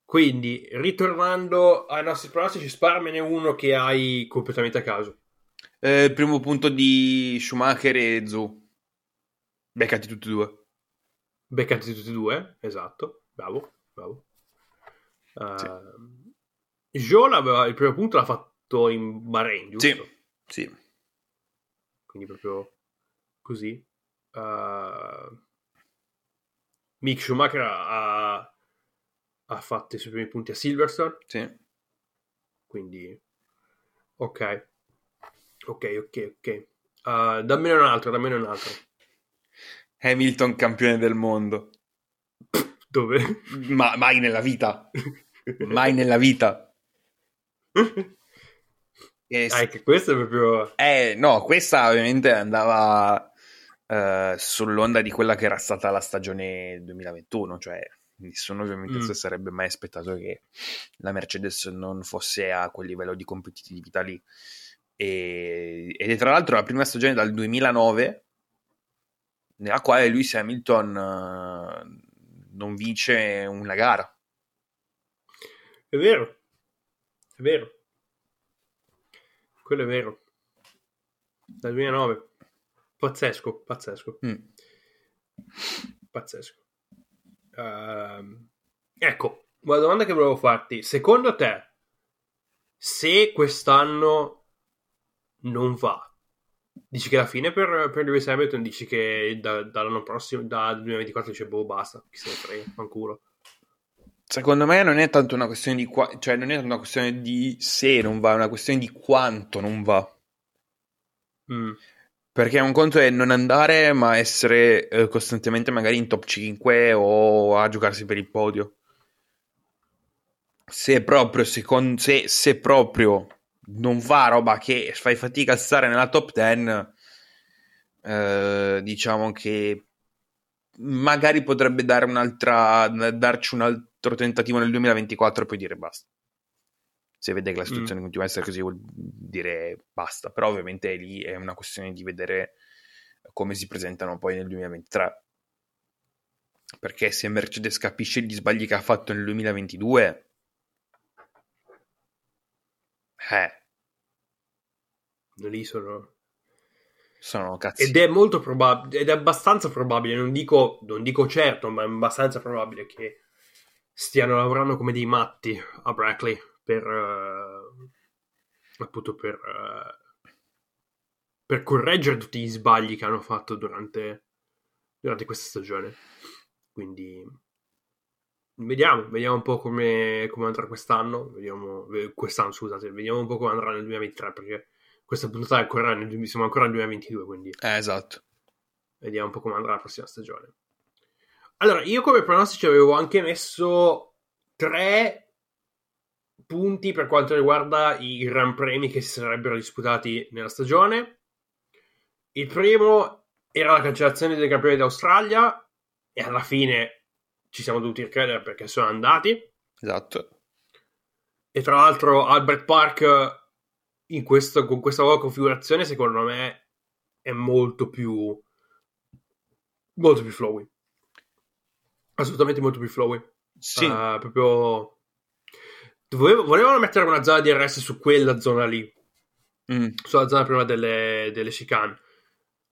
A: Quindi, ritornando ai nostri pronostici, sparmene uno che hai completamente a caso.
B: Eh, primo punto di Schumacher e Zu. Beccati tutti e due.
A: Beccati tutti e due, esatto, bravo, bravo.
B: Sì.
A: Uh, Joel aveva il primo punto l'ha fatto in Bahrain, giusto?
B: Sì, sì.
A: Quindi proprio così. Uh, Mick Schumacher ha, ha fatto i suoi primi punti a Silverstone,
B: Sì.
A: quindi ok. Ok, ok, ok. Uh, dammene un altro, dammene un altro.
B: Hamilton campione del mondo.
A: Dove?
B: Ma mai nella vita. Mai nella vita. E
A: Ah, che questo è proprio...
B: Eh, no, questa ovviamente andava eh, sull'onda di quella che era stata la stagione 2021, cioè nessuno ovviamente
A: Mm.
B: si sarebbe mai aspettato che la Mercedes non fosse a quel livello di competitività lì. E- ed è tra l'altro la prima stagione dal 2009 nella quale Lewis Hamilton eh, non vince una gara.
A: È vero, è vero. Quello è vero. Dal 2009. Pazzesco, pazzesco,
B: Mm.
A: pazzesco. Ehm, ecco, una domanda che volevo farti. Secondo te, se quest'anno non va, dici che alla fine per, per Lewis Hamilton dici che da- dall'anno prossimo, dal 2024 dice boh basta, chi se ne frega, fanculo.
B: Secondo me non è tanto una questione di qua- cioè non è tanto una questione di se non va, è una questione di quanto non va.
A: Mm,
B: Perché un conto è non andare, ma essere eh, costantemente magari in top 5 o a giocarsi per il podio. Se proprio, secon- se, se proprio non va roba che fai fatica a stare nella top 10, eh, diciamo che magari potrebbe dare un'altra, darci un altro tentativo nel 2024 e poi dire basta. Se vede che la situazione continua a essere così, vuol dire basta. Però ovviamente lì è una questione di vedere come si presentano poi nel 2023. Perché se Mercedes capisce gli sbagli che ha fatto nel 2022, eh,
A: lì sono...
B: sono cazzi.
A: Ed è molto probabile, ed è abbastanza probabile, non dico, non dico certo, ma è abbastanza probabile che stiano lavorando come dei matti a Brackley per, eh, appunto per, eh, per correggere tutti gli sbagli che hanno fatto durante, durante questa stagione. Quindi vediamo, vediamo un po' come, come andrà quest'anno. Vediamo, eh, quest'anno, scusate, vediamo un po' come andrà nel 2023 perché questa puntata è ancora nel, siamo ancora nel 2022, quindi
B: Eh, esatto.
A: vediamo un po' come andrà la prossima stagione. Allora, io come pronostici avevo anche messo tre punti per quanto riguarda i Gran Premi che si sarebbero disputati nella stagione. Il primo era la cancellazione dei Gran Premi d'Australia e alla fine ci siamo dovuti ricredere perché sono andati.
B: Esatto.
A: E tra l'altro Albert Park questo, con questa nuova configurazione secondo me è molto più molto più flowy. Assolutamente molto più flowy.
B: Sì.
A: Uh, proprio Volevo, volevano mettere una zona di RS su quella zona lì,
B: Mm.
A: sulla zona prima delle, delle chicane.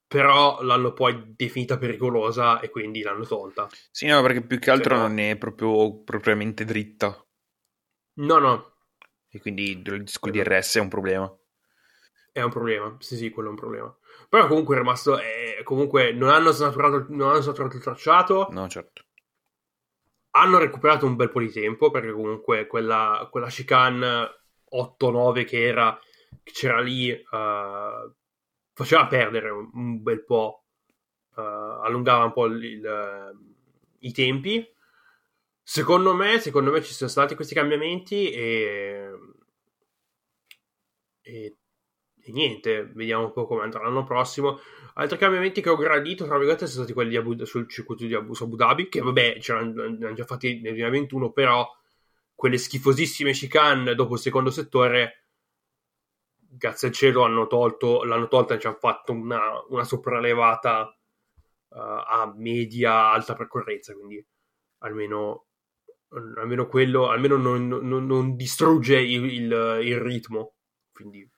A: Però l'hanno poi definita pericolosa e quindi l'hanno tolta.
B: Sì, no, perché più che altro
A: Cioè, no.
B: non è proprio propriamente dritta.
A: No, no,
B: E quindi il disco di RS è un problema.
A: è un problema. Sì, sì, quello è un problema. Però comunque è rimasto. eh, comunque non hanno snaturato, non hanno snaturato il tracciato.
B: No, certo.
A: Hanno recuperato un bel po' di tempo perché comunque quella, quella chicane 8-9 che era che c'era lì eh, faceva perdere un, un bel po', eh, allungava un po' il- il- i tempi. Secondo me, secondo me ci sono stati questi cambiamenti e, e, e niente, vediamo un po' come andrà l'anno prossimo. Altri cambiamenti che ho gradito, tra virgolette, sono stati quelli Abu- sul circuito di Abu, Abu Dhabi, che vabbè, c'erano hanno già fatti nel 2021, però quelle schifosissime chicane dopo il secondo settore, grazie al cielo, hanno tolto, l'hanno tolta e ci hanno fatto una, una sopraelevata eh, a media alta percorrenza, quindi almeno, almeno quello, almeno non, non- non distrugge il, il- il ritmo. Quindi,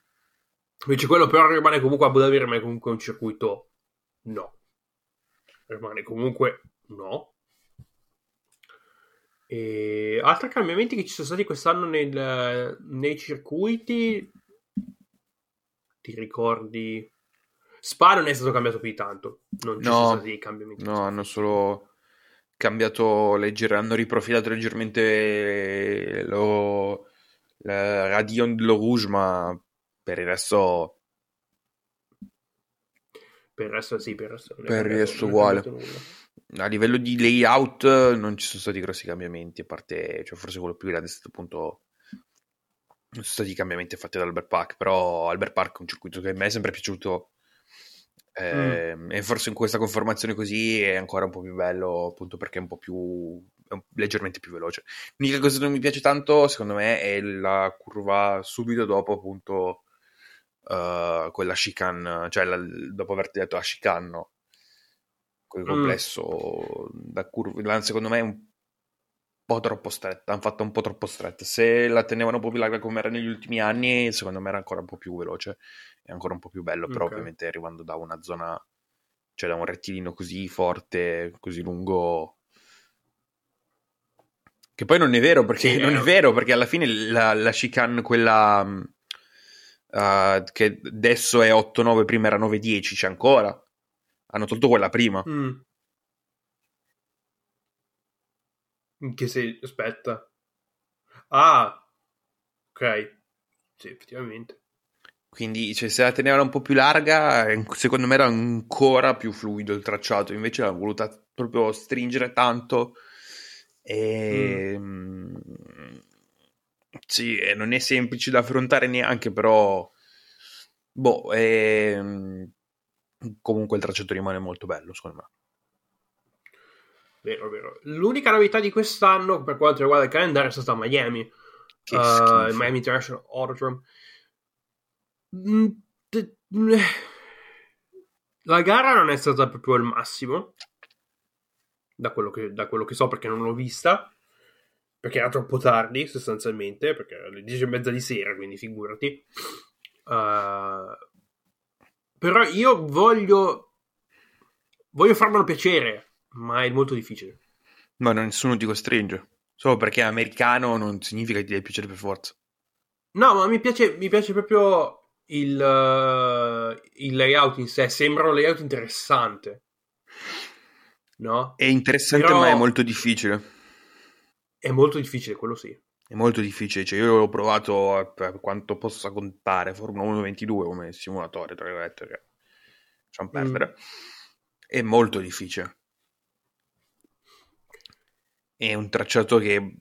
A: invece quello però rimane comunque Abu Dhabi rimane comunque un circuito no. Rimane comunque no. E altri cambiamenti che ci sono stati quest'anno nel- nei circuiti, ti ricordi? Spa non è stato cambiato più di tanto, non ci
B: No.
A: sono stati cambiamenti.
B: No, hanno solo cambiato, legger- hanno riprofilato leggermente lo, la Radion dello Rouge, ma per il resto
A: Per il resto sì, per il resto
B: Per il resto uguale. a livello di layout non ci sono stati grossi cambiamenti, a parte, cioè forse quello più grande è stato appunto non sono stati cambiamenti fatti da Albert Park, però Albert Park è un circuito che a me è sempre piaciuto ehm, e forse in questa conformazione così è ancora un po' più bello appunto perché è un po' più leggermente più veloce. L'unica cosa che non mi piace tanto secondo me è la curva subito dopo appunto eh, quella chicane, cioè la- dopo aver detto la chicane, no? quel
A: Mm.
B: complesso da curva, secondo me è un po' troppo stretta, hanno fatto un po' troppo stretta. Se la tenevano un po' più larga come era negli ultimi anni, secondo me era ancora un po' più veloce e ancora un po' più bello, però
A: Ok.
B: ovviamente arrivando da una zona, cioè da un rettilineo così forte, così lungo... Che poi non è vero, perché
A: Sì,
B: non
A: eh.
B: è vero, perché alla fine la, la chicane, quella uh, che adesso è 8-9, prima era 9-10, c'è ancora. Hanno tolto quella prima.
A: Mm. In che se aspetta. Ah, ok. Sì, effettivamente.
B: Quindi cioè, se la tenevano un po' più larga, secondo me era ancora più fluido il tracciato. Invece l'hanno voluta proprio stringere tanto. E mm, sì, e non è semplice da affrontare neanche, però boh, ehm, comunque il tracciato rimane molto bello, secondo me.
A: Vero, vero. L'unica novità di quest'anno per quanto riguarda il calendario è stata Miami.
B: Che
A: Uh,
B: schifo.
A: il Miami International Autodrome. Mm, mm, La gara non è stata proprio il massimo, da quello che, da quello che so perché non l'ho vista, perché era troppo tardi sostanzialmente, perché era alle 10 e mezza di sera, quindi figurati. Uh, però io voglio, voglio farmelo piacere, ma è molto difficile.
B: Ma non- nessuno ti costringe. Solo perché è americano non significa che ti deve piacere per forza.
A: No, ma mi piace, mi piace proprio il, uh, il layout in sé sembra un layout interessante. No?
B: È interessante, Però... ma è molto difficile.
A: È molto difficile, quello sì.
B: È molto difficile, cioè io l'ho provato per quanto possa contare Formula 1 22 come simulatore, tra virgolette, che lasciamo mm. perdere. Mm. È molto difficile. È un tracciato che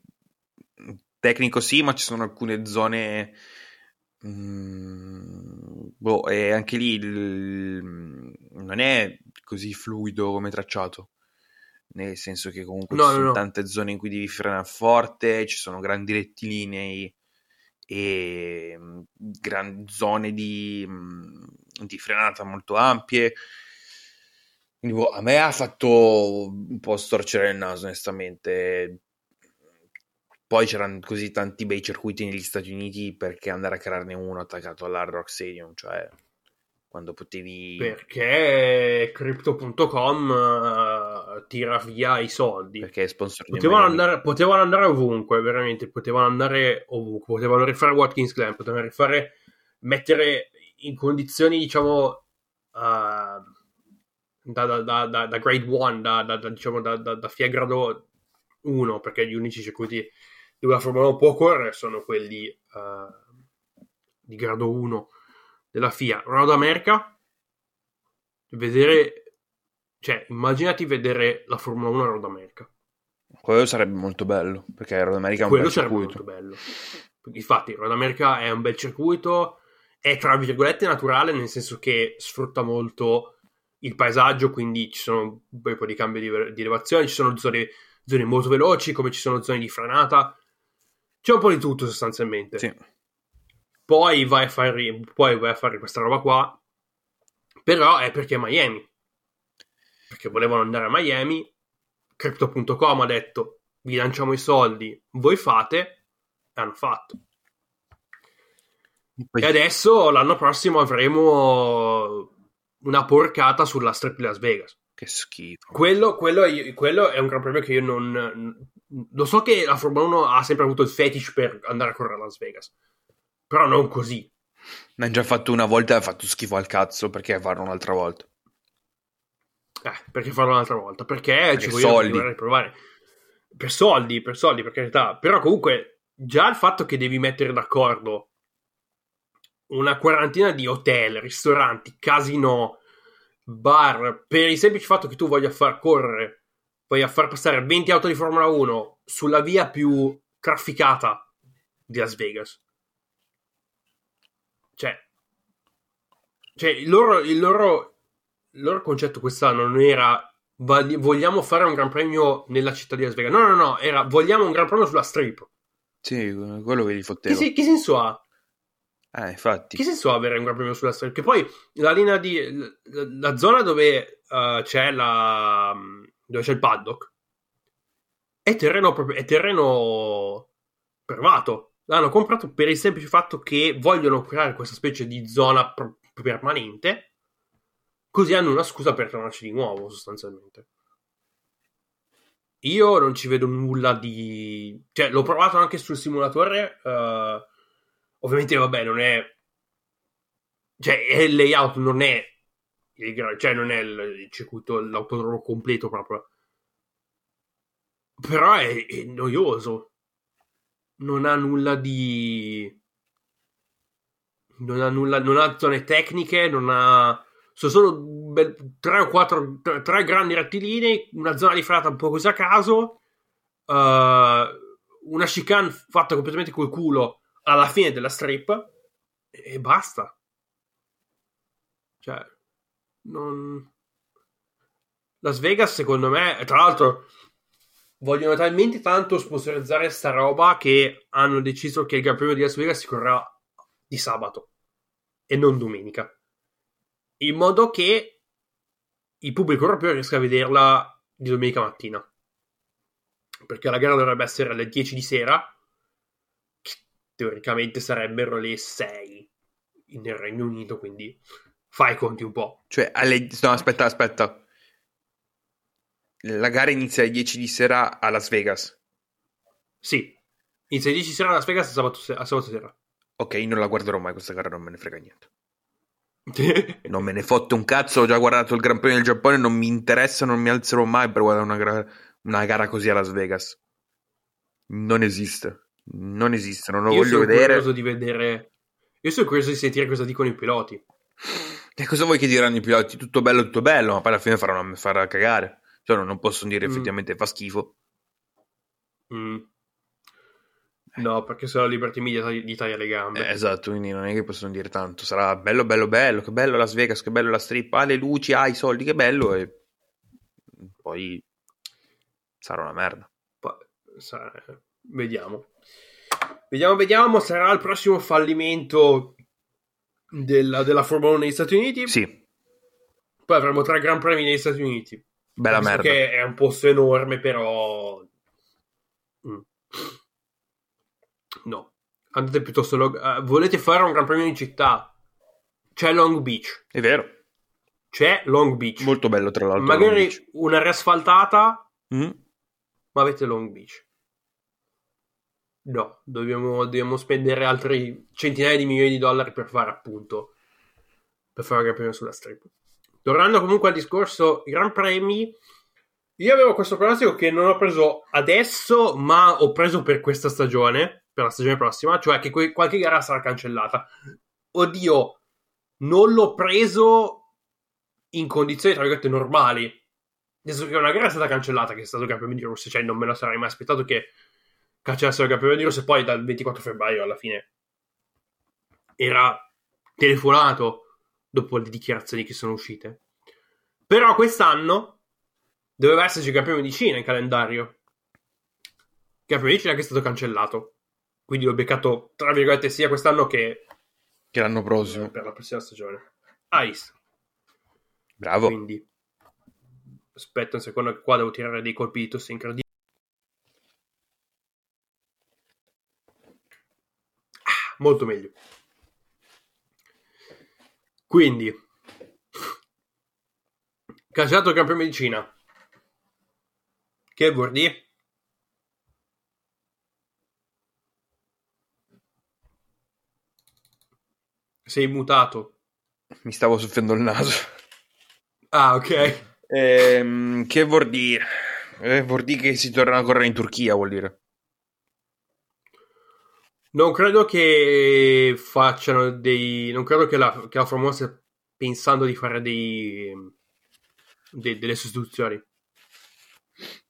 B: tecnico sì, ma ci sono alcune zone Mm, boh, e anche lì il, non è così fluido come tracciato, nel senso che comunque no, ci sono no. tante zone in cui devi frenare forte, ci sono grandi rettilinei e mm, gran zone di, mm, di frenata molto ampie. Quindi, boh, a me ha fatto un po' storcere il naso, onestamente. Poi c'erano così tanti bei circuiti negli Stati Uniti perché andare a crearne uno attaccato all'Hard Rock Stadium, cioè quando potevi...
A: Perché Crypto.com uh, eh, tira via i soldi.
B: Perché sponsor
A: potevano andare, potevano andare ovunque, veramente, potevano andare ovunque, potevano rifare Watkins Glen, potevano rifare, mettere in condizioni, diciamo, uh, da, da, da, da, grade 1, da, da, diciamo, da, da, da FIA grado 1, perché gli unici circuiti dove la Formula 1 può correre sono quelli uh, di grado 1 della FIA. Road America, vedere, cioè, immaginati vedere la Formula 1 a Road America.
B: Quello sarebbe molto bello, perché Road America è un
A: Quello
B: bel
A: sarebbe molto bello. Infatti, Road America è un bel circuito, è tra virgolette naturale, nel senso che sfrutta molto il paesaggio, quindi ci sono un po' di cambio di, di elevazione, ci sono zone, zone molto veloci, come ci sono zone di frenata c'è un po' di tutto sostanzialmente.
B: Sì.
A: Poi vai a fare, poi vai a fare questa roba qua, però è perché è Miami. Perché volevano andare a Miami, Crypto.com ha detto vi lanciamo i soldi, voi fate, e hanno fatto. E adesso l'anno prossimo avremo una porcata sulla strip di Las Vegas.
B: Che schifo.
A: Quello, quello, è, quello, è, un gran premio che io non, lo so che la Formula 1 ha sempre avuto il fetish per andare a correre a Las Vegas, però non così.
B: Ne hanno già fatto una volta e ha fatto schifo al cazzo, perché farlo un'altra volta?
A: Eh, perché farlo un'altra volta? Perché, perché ci voglio provare. Per soldi, per soldi, per carità. Però comunque, già il fatto che devi mettere d'accordo una quarantina di hotel, ristoranti, casino, bar, per il semplice fatto che tu voglia far correre poi a far passare 20 auto di Formula 1 sulla via più trafficata di Las Vegas. Cioè, cioè il, loro, il, loro, il loro concetto quest'anno non era vogliamo fare un gran premio nella città di Las Vegas. No, no, no, era vogliamo un gran premio sulla strip.
B: Sì, quello che gli fotteva.
A: Che, che senso ha?
B: Eh, infatti.
A: Che senso ha avere un gran premio sulla strip? Che poi la linea di... la, la zona dove uh, c'è la dove c'è il paddock, è terreno, proprio, è terreno privato. L'hanno comprato per il semplice fatto che vogliono creare questa specie di zona pr- permanente, così hanno una scusa per tornarci di nuovo, sostanzialmente. Io non ci vedo nulla di... Cioè, l'ho provato anche sul simulatore. Uh, ovviamente, vabbè, non è... Cioè, il layout non è cioè non è il, circuito, l'autodromo completo proprio. Però è, è, noioso. Non ha nulla di. Non ha nulla. Non ha zone tecniche, non ha. Sono solo tre o quattro. Tre, tre grandi rettilinei, una zona di frata un po' così a caso. Uh, una chicane fatta completamente col culo alla fine della strip. E basta. Cioè, non... Las Vegas, secondo me, tra l'altro, vogliono talmente tanto sponsorizzare sta roba che hanno deciso che il Gran Premio di Las Vegas si correrà di sabato e non domenica. In modo che il pubblico europeo riesca a vederla di domenica mattina. Perché la gara dovrebbe essere alle 10 di sera, teoricamente sarebbero le 6 nel Regno Unito, quindi fai conti un po'.
B: Cioè, alle... no, aspetta, aspetta. La gara inizia alle 10 di sera a Las Vegas.
A: Sì, inizia alle 10 di sera a Las Vegas a sabato, a sabato sera.
B: Ok, non la guarderò mai questa gara, non me ne frega niente. non me ne fotte un cazzo, ho già guardato il Gran Premio del Giappone, non mi interessa, non mi alzerò mai per guardare una, gra- una gara così a Las Vegas. Non esiste. Non esiste, non lo
A: Io
B: voglio
A: sono
B: vedere.
A: curioso di vedere. Io sono curioso di sentire cosa dicono i piloti.
B: E cosa vuoi che diranno i piloti? Tutto bello, tutto bello, ma poi alla fine faranno farà cagare. Cioè, non, non possono dire
A: Mm.
B: effettivamente fa schifo.
A: Mm. No, perché la Liberty Media gli taglia le gambe.
B: Eh, esatto, quindi non è che possono dire tanto. Sarà bello, bello, bello, che bello Las Vegas, che bello la strip, ah, le luci, ah, i soldi, che bello. E poi sarà una merda.
A: Poi, sa- vediamo. Vediamo, vediamo. Sarà il prossimo fallimento della, della Formula 1 negli Stati Uniti.
B: Sì,
A: Poi avremo tre Gran Premi negli Stati Uniti.
B: bella merda.
A: Che è un posto enorme, però. Mm. No. Andate piuttosto. lo- eh, volete fare un Gran Premio in città? C'è Long Beach.
B: È vero,
A: C'è Long Beach.
B: molto bello tra l'altro.
A: Magari una riasfaltata,
B: Mm?
A: ma avete Long Beach. No, dobbiamo, dobbiamo spendere altri centinaia di milioni di dollari per fare appunto per fare Gran Premio sulla strip. Tornando comunque al discorso Gran Premi, io avevo questo pronostico che non ho preso adesso, ma ho preso per questa stagione, per la stagione prossima, cioè che que- qualche gara sarà cancellata. Oddio, non l'ho preso in condizioni tra virgolette normali. Senso che una gara è stata cancellata, che è stato il Gran Premio di Russia, cioè non me lo sarei mai aspettato che cancellassero il Premio di Russia, e poi dal 24 febbraio alla fine era telefonato dopo le dichiarazioni che sono uscite. Però quest'anno doveva esserci il Premio di Cina in calendario. Il Premio di Cina che è stato cancellato. Quindi l'ho beccato, tra virgolette, sia quest'anno che
B: Che l'anno prossimo.
A: per la prossima stagione. Ah, visto.
B: Bravo.
A: Quindi aspetta un secondo qua devo tirare dei colpi di tosse incredibili. Ah, molto meglio. Quindi cancellato il Gran Premio di Cina. Che vuol dire? Sei mutato.
B: Mi stavo soffiando il naso.
A: Ah, ok.
B: Ehm, che vuol dire? Eh, vuol dire che si torna a correre in Turchia, vuol dire.
A: Non credo che facciano dei. Non credo che la, che la Formula 1 stia pensando di fare dei, de- delle sostituzioni.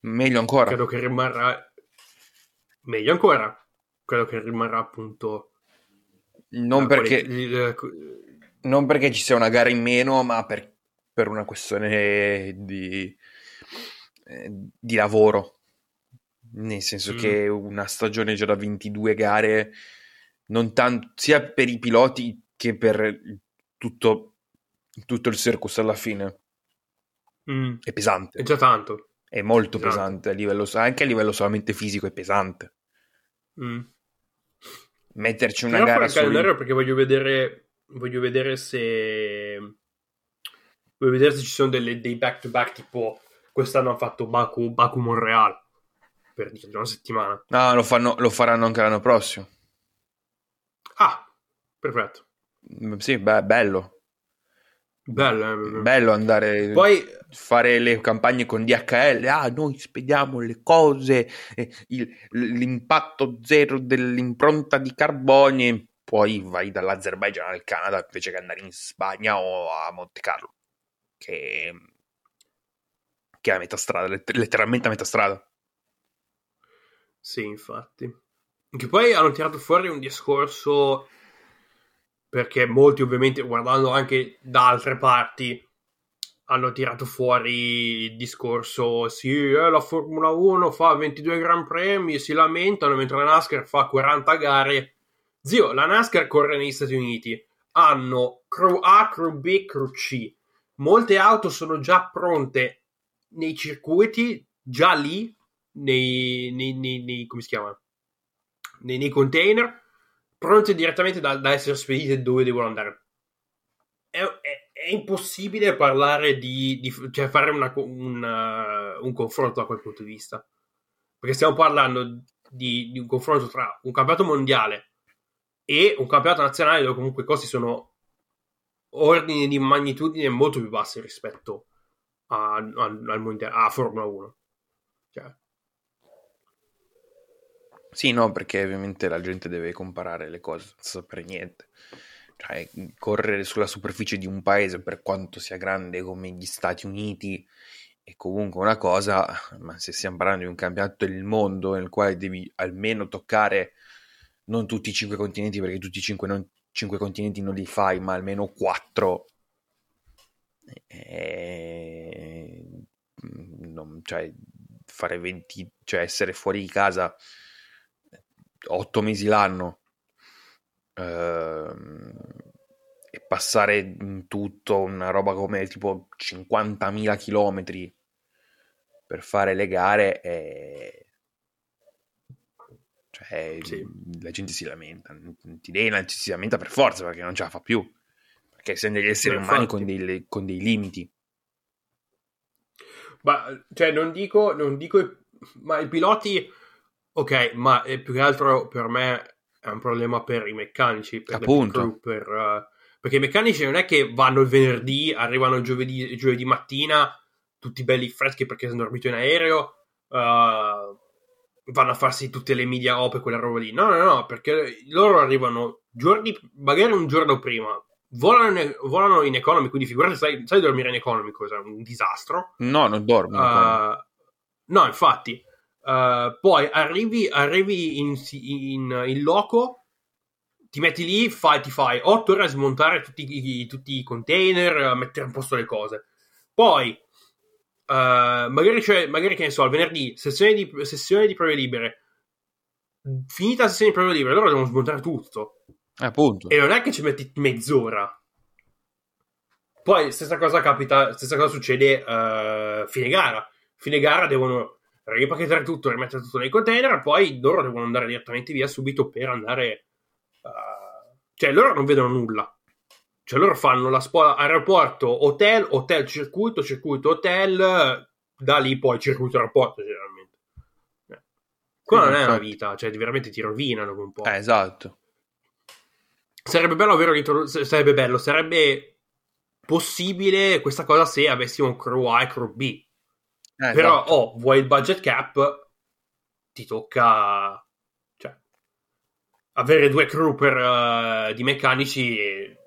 B: Meglio ancora.
A: Credo che rimarrà. Meglio ancora. Credo che rimarrà appunto.
B: Non
A: eh,
B: perché,
A: quali- il-
B: non perché ci sia una gara in meno, ma per, per una questione di, eh, di lavoro. Nel senso
A: Mm.
B: che una stagione già da 22 gare, non tan- sia per i piloti che per tutto, tutto il circus alla fine,
A: Mm,
B: è pesante.
A: è già tanto.
B: È molto
A: Esatto.
B: pesante, a livello, anche a livello solamente fisico è pesante.
A: Mm.
B: Metterci una
A: Però
B: gara in-
A: calendario perché voglio vedere. Voglio vedere se. Voglio vedere se ci sono delle- dei back to back tipo quest'anno hanno fatto Baku, Baku Monreal per dire una settimana.
B: No, lo, fanno- lo faranno anche l'anno prossimo.
A: Ah, perfetto.
B: Mm, Sì, beh, bello.
A: Bello. eh.
B: Bello andare
A: Poi
B: fare le campagne con DHL. Ah, noi spediamo le cose, eh, il- l'impatto zero dell'impronta di carbonio. Poi vai dall'Azerbaigian al Canada invece che andare in Spagna o a Monte Carlo, che, che è a metà strada, letter- letteralmente a metà strada.
A: Sì, infatti. Che poi hanno tirato fuori un discorso perché molti ovviamente guardando anche da altre parti hanno tirato fuori il discorso sì, eh, la Formula 1 fa 22 Gran Premi si lamentano mentre la NASCAR fa 40 gare. Zio, la NASCAR corre negli Stati Uniti. Hanno crew A, crew B, crew C. Molte auto sono già pronte nei circuiti, già lì, nei, nei, nei- nei- come si chiama? Nei, container, pronte direttamente da, da essere spedite dove devono andare. È, è- è impossibile parlare di, di- cioè fare una- un, uh, un confronto da quel punto di vista. Perché stiamo parlando di, di un confronto tra un campionato mondiale e un campionato nazionale dove comunque i costi sono ordini di magnitudine molto più bassi rispetto a, a, al mondiale, a Formula 1. Cioè.
B: Sì, no, perché ovviamente la gente deve comparare le cose senza sapere niente. Cioè, correre sulla superficie di un paese, per quanto sia grande come gli Stati Uniti, è comunque una cosa, ma se stiamo parlando di un campionato del mondo nel quale devi almeno toccare non tutti i cinque continenti, perché tutti i cinque, non, cinque continenti non li fai, ma almeno quattro, eh, non, cioè, fare 20, cioè essere fuori di casa otto mesi l'anno ehm, e passare in tutto una roba come tipo 50.000 chilometri per fare le gare è... cioè sì. la gente si lamenta Tidena si lamenta per forza perché non ce la fa più perché siamo degli esseri Beh, umani con dei, con dei, limiti
A: ma cioè non dico, non dico ma i piloti ok ma più che altro per me è un problema per i meccanici per
B: appunto
A: per, uh, perché i meccanici non è che vanno il venerdì arrivano il giovedì, giovedì mattina tutti belli freschi perché sono dormito in aereo, uh, vanno a farsi tutte le media op e quella roba lì. No, no, no, perché loro arrivano giorni, magari un giorno prima, volano in, volano in economy, quindi figurati, sai, sai dormire in economy cosa? Un disastro.
B: No, non dormo.
A: Uh, no, infatti. Uh, poi arrivi, arrivi in, in, in, loco, ti metti lì, fai, ti fai 8 ore a smontare tutti i, tutti i container, a mettere a posto le cose. Poi Uh, magari, cioè, magari che ne so, il venerdì, sessione di, sessione di prove libere. Finita la sessione di prove libere, loro devono smontare tutto.
B: Appunto.
A: E non è che ci metti mezz'ora. Poi, stessa cosa capita, stessa cosa succede uh, fine gara. Fine gara devono ripacchettare tutto, rimettere tutto nei container, poi loro devono andare direttamente via subito per andare. Uh, cioè, loro non vedono nulla. Cioè loro fanno la scuola aeroporto, hotel, hotel, circuito, circuito, hotel, da lì poi circuito aeroporto generalmente. Eh. Quella non è una vita, cioè veramente ti rovinano un po'.
B: Eh, esatto.
A: Sarebbe bello avere sarebbe bello, sarebbe possibile questa cosa se avessimo un crew A e crew B. Eh, Però, esatto. oh, vuoi il budget cap, ti tocca cioè, avere due crew per, uh, di meccanici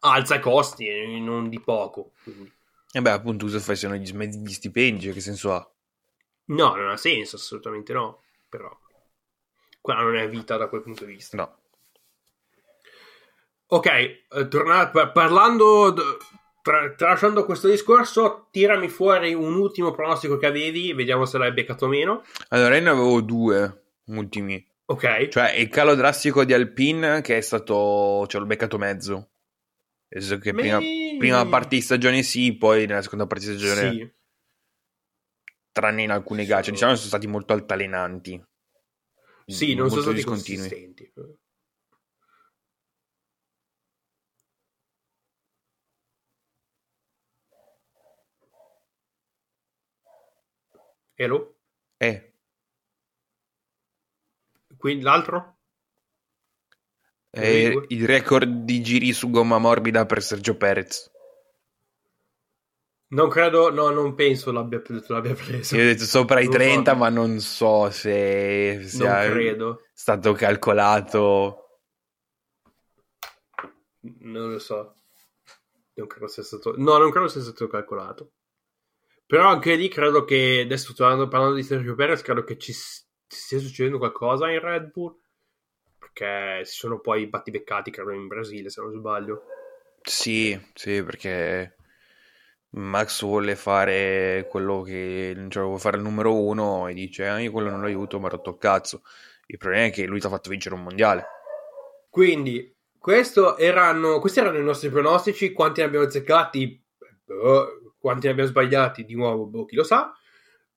A: alza i costi e non di poco. Quindi.
B: E beh, appunto, cosa fai se non gli smetti gli stipendi? Che senso ha?
A: No, non ha senso, assolutamente no. Però quella non è vita da quel punto di vista.
B: No.
A: Ok, eh, torna- parlando, tra- tralasciando questo discorso, tirami fuori un ultimo pronostico che avevi, vediamo se l'hai beccato o meno.
B: Allora, io ne avevo due ultimi.
A: Ok.
B: Cioè, il calo drastico di Alpine, che è stato, cioè, l'ho beccato mezzo. Nel senso che prima, prima parte di stagione sì, poi nella seconda parte di stagione sì. tranne in alcune gare, cioè, diciamo che sono stati molto altalenanti.
A: Sì, non sono stati discontinui. consistenti. Hello?
B: Eh.
A: Quindi l'altro?
B: È il record di giri su gomma morbida per Sergio Perez.
A: Non credo, no, non penso l'abbia, l'abbia preso.
B: Io ho detto sopra i 30, so. ma non so se sia stato calcolato.
A: Non lo so. Non credo sia stato. No, non credo sia stato calcolato. Però anche lì credo che adesso parlando di Sergio Perez, credo che ci stia succedendo qualcosa in Red Bull perché si sono poi battibeccati, credo, in Brasile, se non sbaglio.
B: Sì, sì, perché Max vuole fare quello che cioè, vuole fare il numero uno e dice ah, io quello non lo aiuto, ma rotto il cazzo. Il problema è che lui ti ha fatto vincere un mondiale.
A: Quindi, erano, questi erano i nostri pronostici. Quanti ne abbiamo azzeccati? Boh, quanti ne abbiamo sbagliati? Di nuovo, boh, chi lo sa.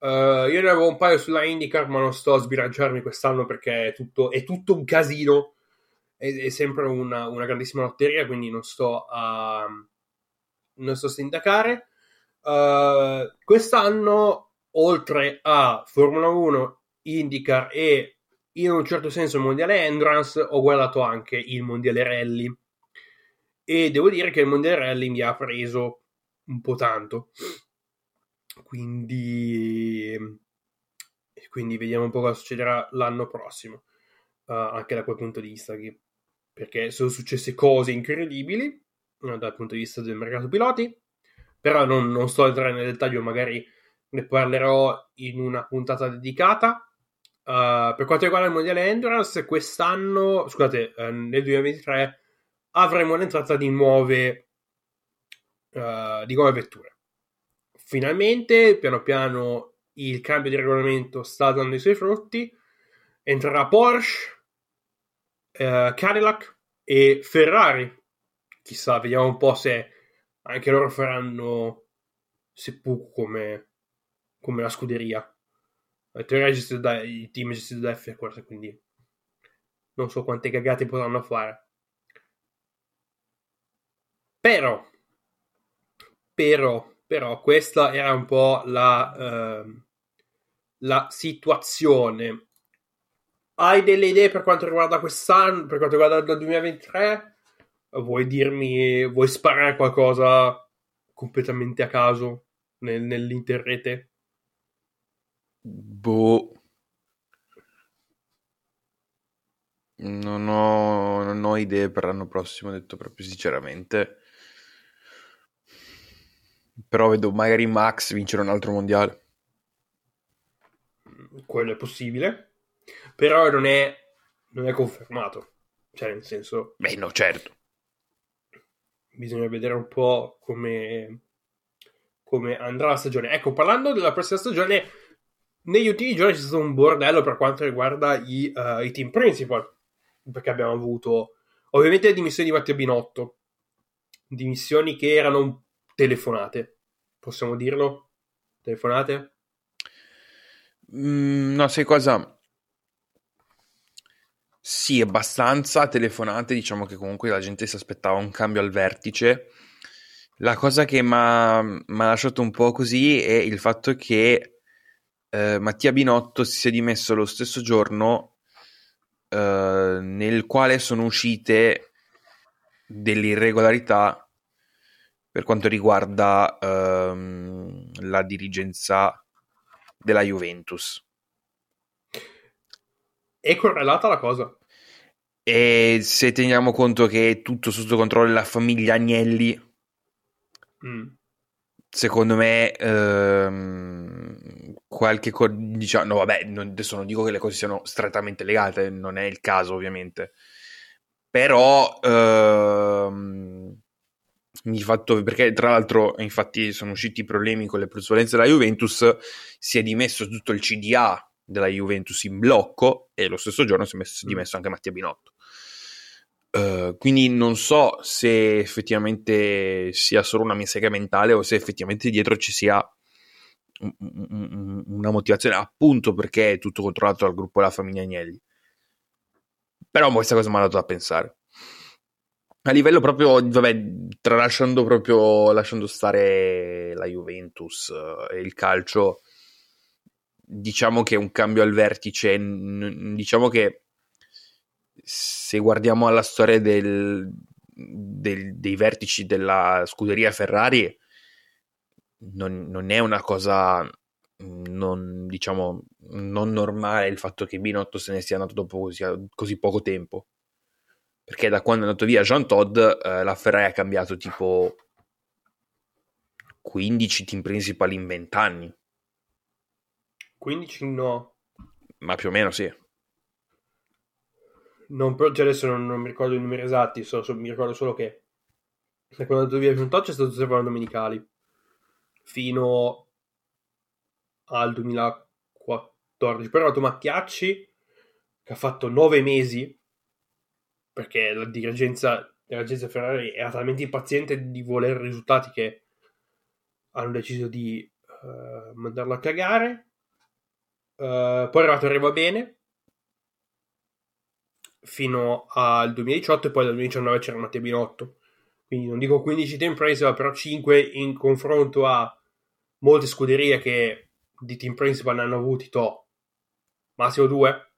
A: Uh, io ne avevo un paio sulla IndyCar, ma non sto a sbilanciarmi quest'anno perché è tutto, è tutto un casino. È, è sempre una, una, grandissima lotteria, quindi non sto a, non sto a sindacare. Uh, quest'anno, oltre a Formula 1, IndyCar e in un certo senso il mondiale Endurance, ho guardato anche il mondiale Rally. e devo dire che il Mondiale Rally mi ha preso un po' tanto. Quindi, quindi vediamo un po' cosa succederà l'anno prossimo, uh, anche da quel punto di vista, che, perché sono successe cose incredibili uh, dal punto di vista del mercato piloti, però non, non sto a entrare nel dettaglio, magari ne parlerò in una puntata dedicata. Uh, per quanto riguarda il mondiale Endurance, quest'anno, scusate, nel 2023 avremo l'entrata di nuove, uh, di nuove vetture. Finalmente, piano piano, il cambio di regolamento sta dando i suoi frutti. Entrerà Porsche, Cadillac e Ferrari. Chissà, vediamo un po' se anche loro faranno seppuku come come la scuderia. La teoria è gestita da, il team è gestito da F-Corse, quindi non so quante cagate potranno fare. Però, però, però, questa era un po' la, uh, la situazione. Hai delle idee per quanto riguarda quest'anno, per quanto riguarda il 2023? Vuoi dirmi, vuoi sparare qualcosa completamente a caso nel, nell'interrete?
B: Boh. Non ho, non ho idee per l'anno prossimo, detto proprio sinceramente. Però vedo magari Max vincere un altro mondiale.
A: Quello è possibile. Però non è, non è confermato. Cioè, nel senso...
B: Beh, no, certo.
A: Bisogna vedere un po' come, come andrà la stagione. Ecco, parlando della prossima stagione, negli ultimi giorni c'è stato un bordello per quanto riguarda i, uh, i team principal, perché abbiamo avuto ovviamente le dimissioni di Matteo Binotto, dimissioni che erano telefonate, possiamo dirlo? Telefonate?
B: Mm, no, sai cosa? Sì, abbastanza telefonate, diciamo che comunque la gente si aspettava un cambio al vertice. La cosa che mi ha lasciato un po' così è il fatto che eh, Mattia Binotto si è dimesso lo stesso giorno eh, nel quale sono uscite delle irregolarità per quanto riguarda ehm, la dirigenza della Juventus.
A: È correlata la cosa.
B: E se teniamo conto che è tutto sotto controllo della famiglia Agnelli, mm. secondo me ehm, qualche co- diciamo, no vabbè, non, adesso non dico che le cose siano strettamente legate, non è il caso ovviamente, però ehm, mi fatto, perché tra l'altro infatti sono usciti i problemi con le plusvalenze della Juventus, si è dimesso tutto il CDA della Juventus in blocco e lo stesso giorno si è messo, dimesso anche Mattia Binotto. Uh, quindi non so se effettivamente sia solo una mia sega mentale o se effettivamente dietro ci sia una motivazione appunto perché è tutto controllato dal gruppo della famiglia Agnelli. Però questa cosa mi ha dato da pensare. A livello proprio, vabbè, tralasciando proprio, lasciando stare la Juventus eh, e il calcio, diciamo che un cambio al vertice, diciamo che se guardiamo alla storia del, del, dei vertici della scuderia Ferrari, non, non è una cosa non, diciamo, non normale il fatto che Binotto se ne sia andato dopo così, così poco tempo. Perché da quando è andato via Jean Todd, eh, la Ferrari ha cambiato tipo 15 team principal in 20 anni.
A: 15 no.
B: Ma più o meno sì.
A: Non, cioè adesso non, non, mi ricordo i numeri esatti, so, so, mi ricordo solo che quando è andato via Jean Todd c'è stato servono domenicali fino al 2014. Poi è arrivato Mattiacci che ha fatto nove mesi perché la dirigenza dell'agenzia Ferrari era talmente impaziente di volere risultati che hanno deciso di uh, mandarlo a cagare. Uh, poi è arrivato Arriva Bene fino al 2018 e poi dal 2019 c'era Matteo Binotto. Quindi non dico 15 team principal, però 5 in confronto a molte scuderie che di team principal ne hanno avuti to massimo due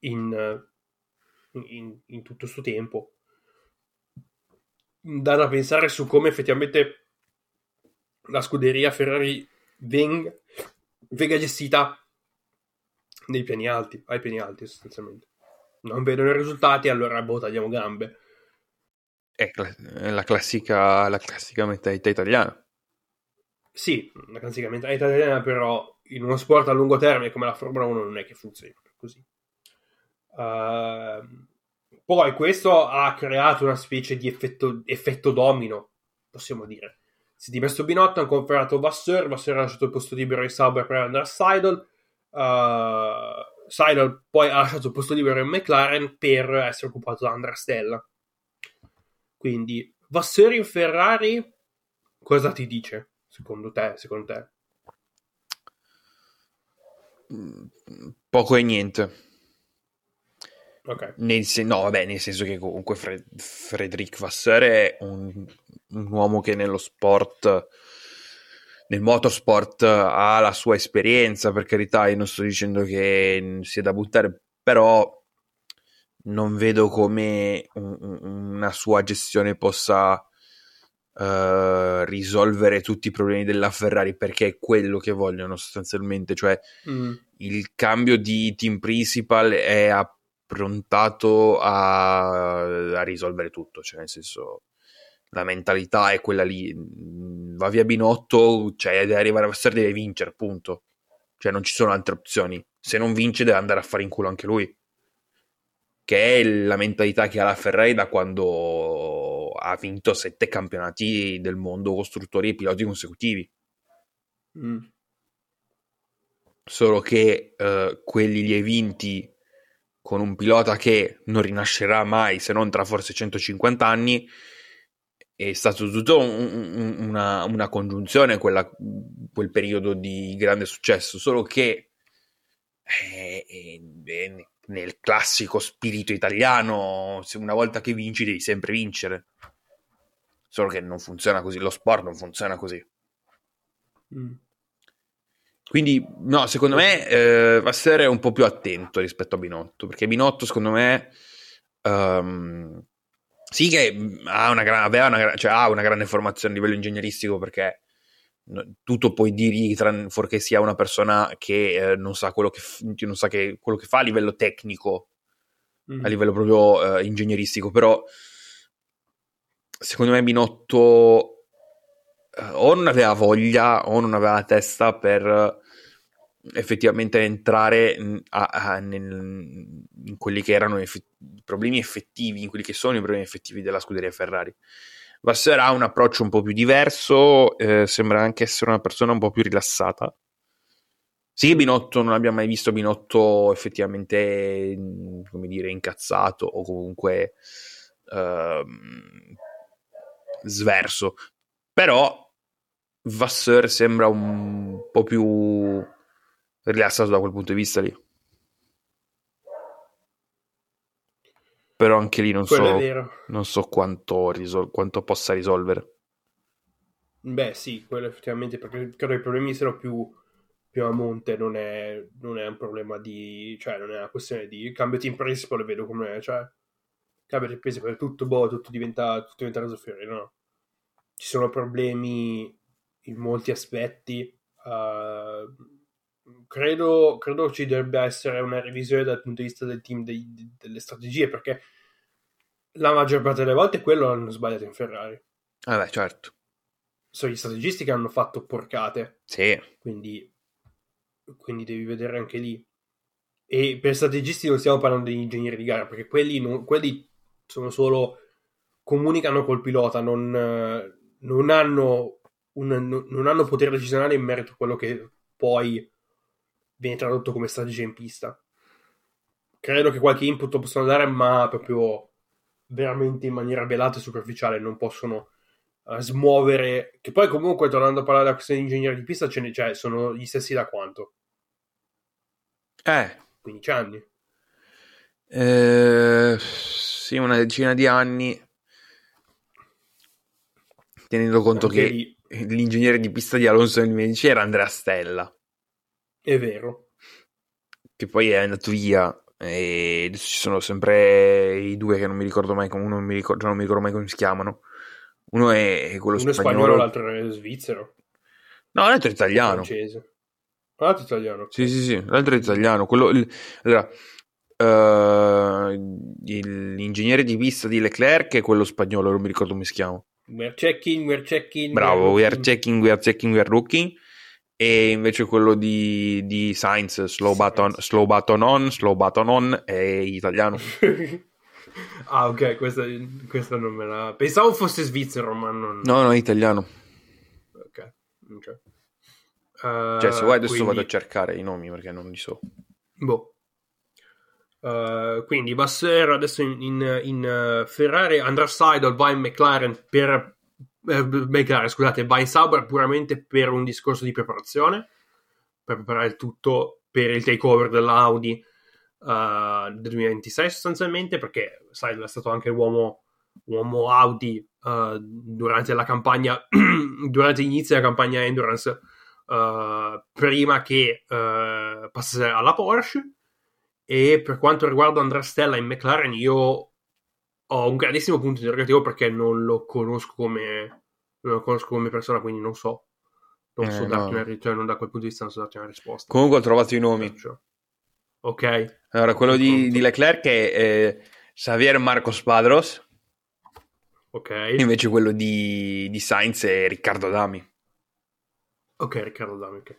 A: in, in, in tutto questo tempo dà da pensare su come effettivamente la scuderia Ferrari venga, venga gestita nei piani alti, ai piani alti sostanzialmente. Non vedono i risultati, allora boh, tagliamo gambe.
B: È, la, classica, la classica mentalità italiana.
A: Sì, la classica mentalità italiana, però in uno sport a lungo termine come la Formula 1 non è che funzioni così. Uh, poi questo ha creato una specie di effetto, effetto domino, possiamo dire. Si è dimesso Binotto, hanno confermato Vasseur, Vasseur ha lasciato il posto libero ai Sauber per andare a Seidel, uh, Seidel poi ha lasciato il posto libero in McLaren per essere occupato da Andrea Stella. Quindi Vasseur in Ferrari cosa ti dice, secondo te? Secondo te?
B: Poco e niente.
A: Okay.
B: Nel sen- no, vabbè, nel senso che comunque Fred- Frederic Vasseur è un, un, uomo che nello sport, nel motorsport, ha la sua esperienza, per carità, io non sto dicendo che sia da buttare, però non vedo come un, una sua gestione possa uh, risolvere tutti i problemi della Ferrari, perché è quello che vogliono sostanzialmente, cioè mm. il cambio di team principal è a prontato a, a risolvere tutto, cioè nel senso la mentalità è quella lì, va via Binotto, cioè deve arrivare a Verstappen deve vincere, punto. Cioè non ci sono altre opzioni. Se non vince deve andare a fare in culo anche lui. Che è la mentalità che ha la Ferrari da quando ha vinto sette campionati del mondo costruttori e piloti consecutivi. Mm. Solo che uh, quelli li hai vinti con un pilota che non rinascerà mai se non tra forse 150 anni, è stato tutto un, un, una, una, congiunzione quella, quel periodo di grande successo, solo che è, è, è nel classico spirito italiano, se una volta che vinci devi sempre vincere. Solo che non funziona così, lo sport non funziona così. Mm. Quindi, no, secondo me eh, Vasseur è un po' più attento rispetto a Binotto, perché Binotto, secondo me, um, sì che ha una, gran, aveva una, cioè, ha una grande formazione a livello ingegneristico, perché tutto puoi dirgli, fuorché sia una persona che eh, non sa, quello che, non sa che, quello che fa a livello tecnico, mm. a livello proprio eh, ingegneristico, però secondo me Binotto o non aveva voglia o non aveva la testa per eh, effettivamente entrare a, a, nel, in quelli che erano i problemi effettivi, in quelli che sono i problemi effettivi della scuderia Ferrari. Vasseur ha un approccio un po' più diverso, eh, sembra anche essere una persona un po' più rilassata. Sì, Binotto non abbiamo mai visto Binotto effettivamente, come dire, incazzato o comunque ehm, sverso. Però Vasseur sembra un po' più rilassato da quel punto di vista lì. Però anche lì non so, non so quanto, risol- quanto, possa risolvere.
A: Beh, sì, quello effettivamente, perché credo i problemi siano più, più a monte, non è, non è, un problema di... cioè non è una questione di cambio team principal, vedo come... cioè cambio team principal, tutto, boh, tutto diventa, tutto diventa reso fiore, no? Ci sono problemi in molti aspetti. Uh, credo, credo, ci dovrebbe essere una revisione dal punto di vista del team dei, delle strategie, perché la maggior parte delle volte quello hanno sbagliato in Ferrari.
B: Ah beh, certo.
A: Sono gli strategisti che hanno fatto porcate.
B: Sì.
A: Quindi, quindi devi vedere anche lì. E per strategisti non stiamo parlando di ingegneri di gara, perché quelli, non, quelli sono solo comunicano col pilota, non, non hanno un, non hanno potere decisionale in merito a quello che poi viene tradotto come strategia in pista. Credo che qualche input lo possano dare, ma proprio veramente in maniera velata e superficiale non possono uh, smuovere. Che poi, comunque, tornando a parlare della questione di ingegnere di pista, ce ne, cioè, sono gli stessi da quanto?
B: Eh.
A: 15 anni.
B: Eh, sì, una decina di anni. Tenendo conto Anche che lì l'ingegnere di pista di Alonso nel 2010 era Andrea Stella.
A: È vero.
B: Che poi è andato via. E ci sono sempre i due che non mi ricordo mai uno non mi ricordo, non mi ricordo mai come si chiamano. Uno è, quello
A: Uno
B: spagnolo.
A: spagnolo, l'altro è svizzero.
B: No, l'altro è italiano.
A: Francese. L'altro è italiano.
B: Sì, sì, sì, l'altro è italiano. Quello, il- allora, eh, il- l'ingegnere di pista di Leclerc è quello spagnolo, non mi ricordo come si chiama.
A: We're checking, we're checking.
B: Bravo, we are
A: looking.
B: checking, we are checking, we are looking. E invece quello di, di Sainz, slow button, slow button on, slow button on, è italiano.
A: ah, ok, questa, questa non me la... Pensavo fosse svizzero, ma non...
B: No, no, è italiano.
A: Ok, ok. Eh,
B: Cioè, se vuoi adesso
A: quindi-
B: vado a cercare i nomi perché non li so.
A: Boh. Eh, quindi Vasseur adesso in, in- in, eh, Ferrari, andrà Seidel va in McLaren per eh, McLaren, scusate, va in Sauber puramente per un discorso di preparazione, per preparare il tutto per il takeover dell'Audi eh, del 2026 sostanzialmente, perché Seidel è stato anche uomo, uomo Audi durante la campagna, durante l'inizio della campagna Endurance, prima che passasse alla Porsche. E per quanto riguarda Andrea Stella in McLaren, io ho un grandissimo punto interrogativo perché non lo conosco come, non lo conosco come persona, quindi non so. Non
B: Eh,
A: so
B: no.
A: darti una ri- cioè, non da quel punto di vista non so darti una risposta.
B: Comunque ho trovato i nomi.
A: Ok,
B: Allora, quello di, di Leclerc è eh, Xavier Marcos Padros,
A: ok,
B: invece quello di, di Sainz è Riccardo Dami.
A: ok, Riccardo Dami, ok.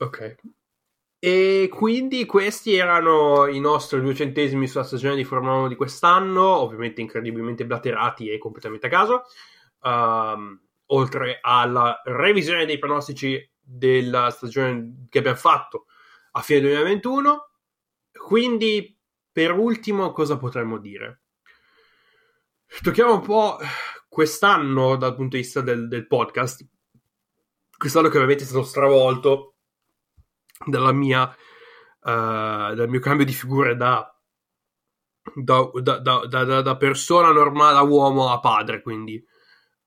A: Ok. E quindi questi erano i nostri due centesimi sulla stagione di Formula 1 di quest'anno, ovviamente incredibilmente blaterati e completamente a caso. Ehm, oltre alla revisione dei pronostici della stagione che abbiamo fatto a fine 2021. Quindi, per ultimo, cosa potremmo dire? Tocchiamo un po' quest'anno dal punto di vista del, del podcast. Quest'anno che ovviamente è stato stravolto dalla mia, eh, dal mio cambio di figura da, da, da- da- persona normale, da uomo a padre, quindi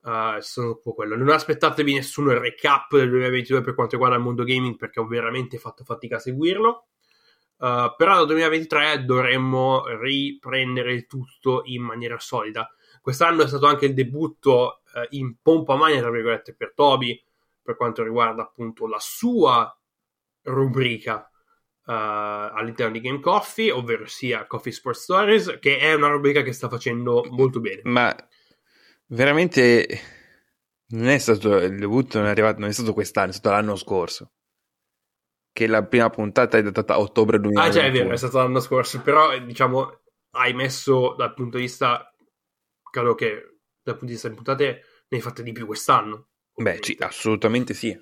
A: eh, sono un po' quello. Non aspettatevi nessuno il recap del 2022 per quanto riguarda il mondo gaming perché ho veramente fatto fatica a seguirlo. Eh, però dal 2023 dovremmo riprendere il tutto in maniera solida. Quest'anno è stato anche il debutto eh, in pompa magna, tra virgolette, per Toby per quanto riguarda appunto la sua rubrica eh, all'interno di Game Coffee, ovvero sia Coffee Sports Stories, che è una rubrica che sta facendo molto bene.
B: Ma veramente non è stato il debutto, non è arrivato, non è stato quest'anno, è stato l'anno scorso. Che la prima puntata è datata a ottobre 2021.
A: Ah, già, è vero, è stato l'anno scorso, però diciamo hai messo dal punto di vista, credo che dal punto di vista di puntate ne hai fatte di più quest'anno.
B: Beh, sì, assolutamente sì.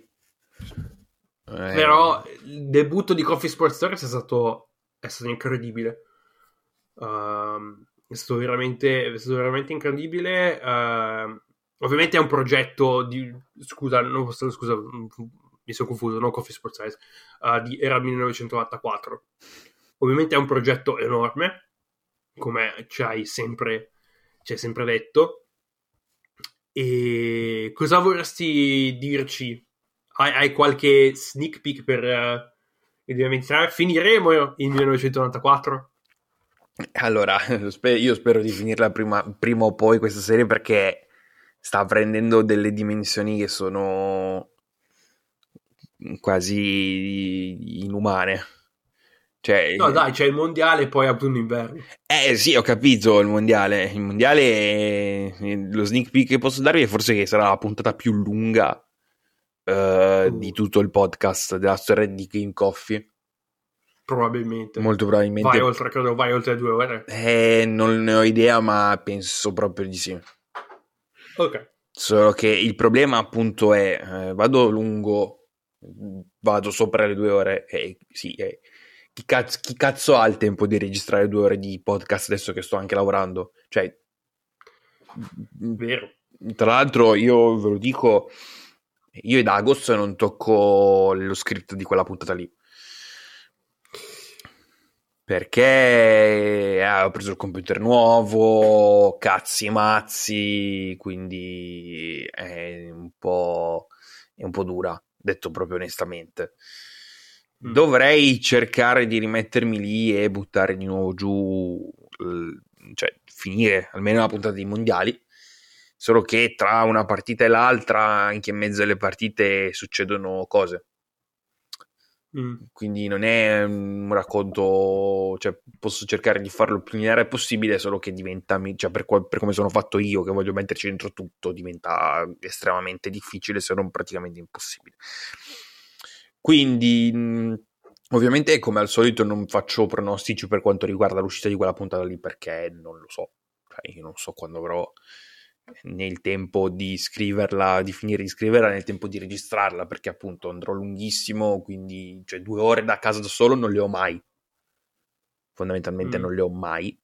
B: Eh,
A: Però il debutto di Coffee Sports Stories è stato, è stato incredibile. Ehm, è stato veramente, è stato veramente incredibile. Ehm, ovviamente è un progetto di. Scusa, no, scusa, mi sono confuso. Non Coffee Sports Stories, eh, di, era il 1994. Ovviamente è un progetto enorme, come ci hai sempre, ci hai sempre detto. E cosa vorresti dirci hai, hai qualche sneak peek per eh, il 2023? Finiremo il 1994?
B: Allora, io spero di finirla prima, prima o poi questa serie perché sta prendendo delle dimensioni che sono quasi inumane. Cioè,
A: No, dai, c'è il mondiale e poi autunno-inverno.
B: Eh sì, ho capito il mondiale. Il mondiale, è- lo sneak peek che posso darvi è forse che sarà la puntata più lunga eh, di tutto il podcast della storia di Game Coffee.
A: Probabilmente.
B: Molto probabilmente.
A: vai oltre, credo, vai oltre due ore.
B: Eh, non ne ho idea, ma penso proprio di sì.
A: Ok.
B: Solo che il problema appunto è, eh, vado lungo, vado sopra le due ore e sì, eh, chi, cazzo, chi cazzo ha il tempo di registrare due ore di podcast adesso che sto anche lavorando? Cioè,
A: Vero.
B: tra l'altro io ve lo dico, io ed agosto non tocco lo script di quella puntata lì. Perché eh, ho preso il computer nuovo, cazzi mazzi, quindi è un po', è un po' dura, detto proprio onestamente.
A: Mm.
B: Dovrei cercare di rimettermi lì e buttare di nuovo giù cioè, finire almeno la puntata dei mondiali. Solo che tra una partita e l'altra, anche in mezzo alle partite, succedono cose. Mm. Quindi non è un racconto, cioè posso cercare di farlo il più lineare possibile, solo che diventa, cioè per, per, come sono fatto io, che voglio metterci dentro tutto, diventa estremamente difficile, se non praticamente impossibile. Quindi, mm, ovviamente, come al solito, non faccio pronostici per quanto riguarda l'uscita di quella puntata lì, perché non lo so. Cioè, io non so quando avrò nel tempo di scriverla, di finire di scriverla, nel tempo di registrarla, perché appunto andrò lunghissimo, quindi cioè, due ore da casa da solo non le ho mai. Fondamentalmente mm. non le ho mai.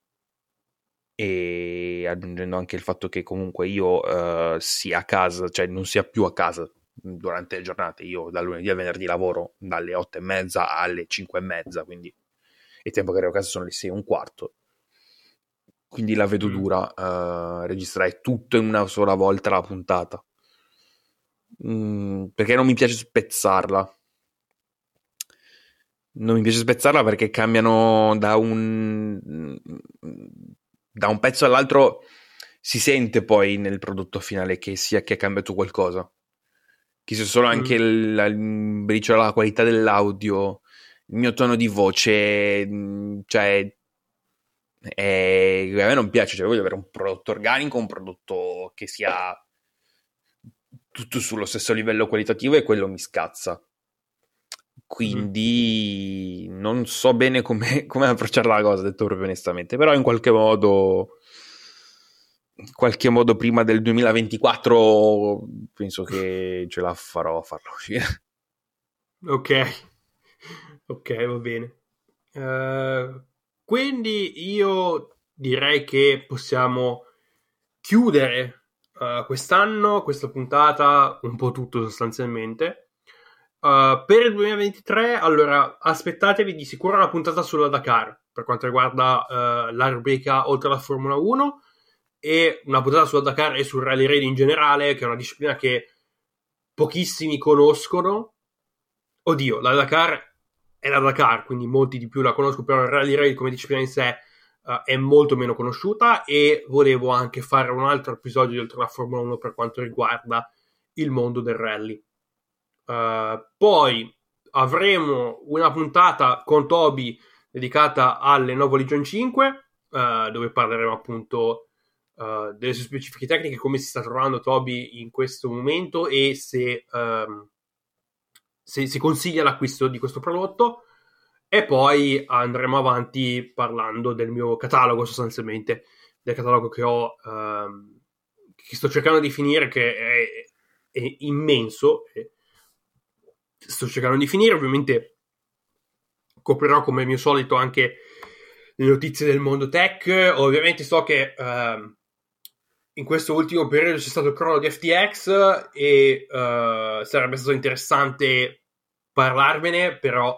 B: E aggiungendo anche il fatto che comunque io uh, sia a casa, cioè non sia più a casa durante le giornate, io dal lunedì al venerdì lavoro dalle otto e mezza alle cinque e mezza, quindi il tempo che arrivo a casa sono le sei e un quarto quindi la vedo mm. dura uh, registrare tutto in una sola volta la puntata. Mm, perché non mi piace spezzarla. Non mi piace spezzarla perché cambiano da un, da un pezzo all'altro. Si sente poi nel prodotto finale che sia che è cambiato qualcosa. Che sia solo anche mm. la, la qualità dell'audio, il mio tono di voce, mm, cioè e a me non piace, cioè voglio avere un prodotto organico, un prodotto che sia tutto sullo stesso livello qualitativo e quello mi scazza. Quindi mm. non so bene come, come approcciare la cosa, detto proprio onestamente, però in qualche modo in qualche modo prima del 2024 penso che ce la farò a farlo uscire.
A: Ok, ok, va bene. Uh, quindi io direi che possiamo chiudere uh, quest'anno, questa puntata, un po' tutto sostanzialmente. Uh, per il 2023, allora aspettatevi di sicuro una puntata sulla Dakar per quanto riguarda uh, la rubrica oltre alla Formula 1 e una puntata sulla Dakar e sul Rally Raid in generale, che è una disciplina che pochissimi conoscono. Oddio, la Dakar è la Dakar, quindi molti di più la conosco, però il Rally Raid come disciplina in sé uh, è molto meno conosciuta e volevo anche fare un altro episodio di Oltre la Formula 1 per quanto riguarda il mondo del rally. Uh, poi avremo una puntata con Toby dedicata alle Novo Legion 5, uh, eh, dove parleremo appunto delle sue specifiche tecniche, come si sta trovando Toby in questo momento e se um, si, si consiglia l'acquisto di questo prodotto e poi andremo avanti parlando del mio catalogo sostanzialmente, del catalogo che ho, ehm, che sto cercando di finire, che è, è immenso. Sto cercando di finire, ovviamente coprirò come mio solito anche le notizie del mondo tech. Ovviamente so che ehm, in questo ultimo periodo c'è stato il crollo di FTX e uh, sarebbe stato interessante parlarvene, però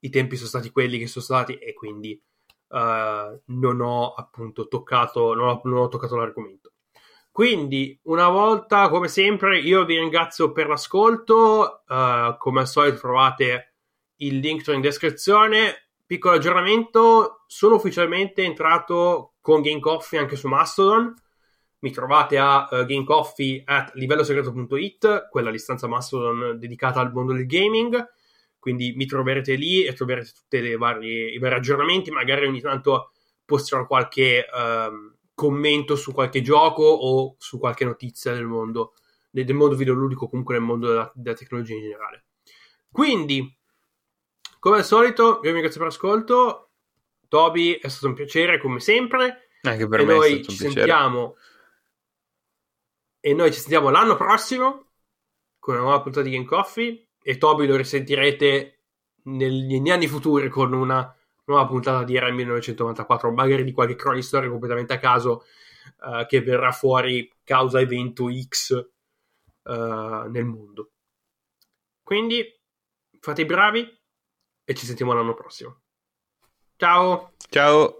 A: i tempi sono stati quelli che sono stati e quindi uh, non ho appunto toccato, non ho, non ho toccato l'argomento. Quindi, una volta, come sempre, io vi ringrazio per l'ascolto. Uh, come al solito, trovate il link in descrizione. Piccolo aggiornamento: sono ufficialmente entrato con Game Coffee anche su Mastodon mi trovate a uh, gamecoffee at livellosegreto.it, quella l'istanza Mastodon dedicata al mondo del gaming. Quindi mi troverete lì e troverete tutti i vari aggiornamenti. Magari ogni tanto posterò qualche um, commento su qualche gioco o su qualche notizia del mondo, del, mondo videoludico, comunque nel mondo della, della tecnologia in generale. Quindi, come al solito, io vi ringrazio per l'ascolto. Toby, è stato un piacere come sempre.
B: Anche per
A: e
B: me
A: noi ci sentiamo e noi ci sentiamo l'anno prossimo con una nuova puntata di Game Coffee e Toby lo risentirete negli anni futuri con una nuova puntata di Era 1994, magari di qualche cronaca storia completamente a caso uh, che verrà fuori causa evento X uh, nel mondo. Quindi fate i bravi e ci sentiamo l'anno prossimo. Ciao!
B: Ciao!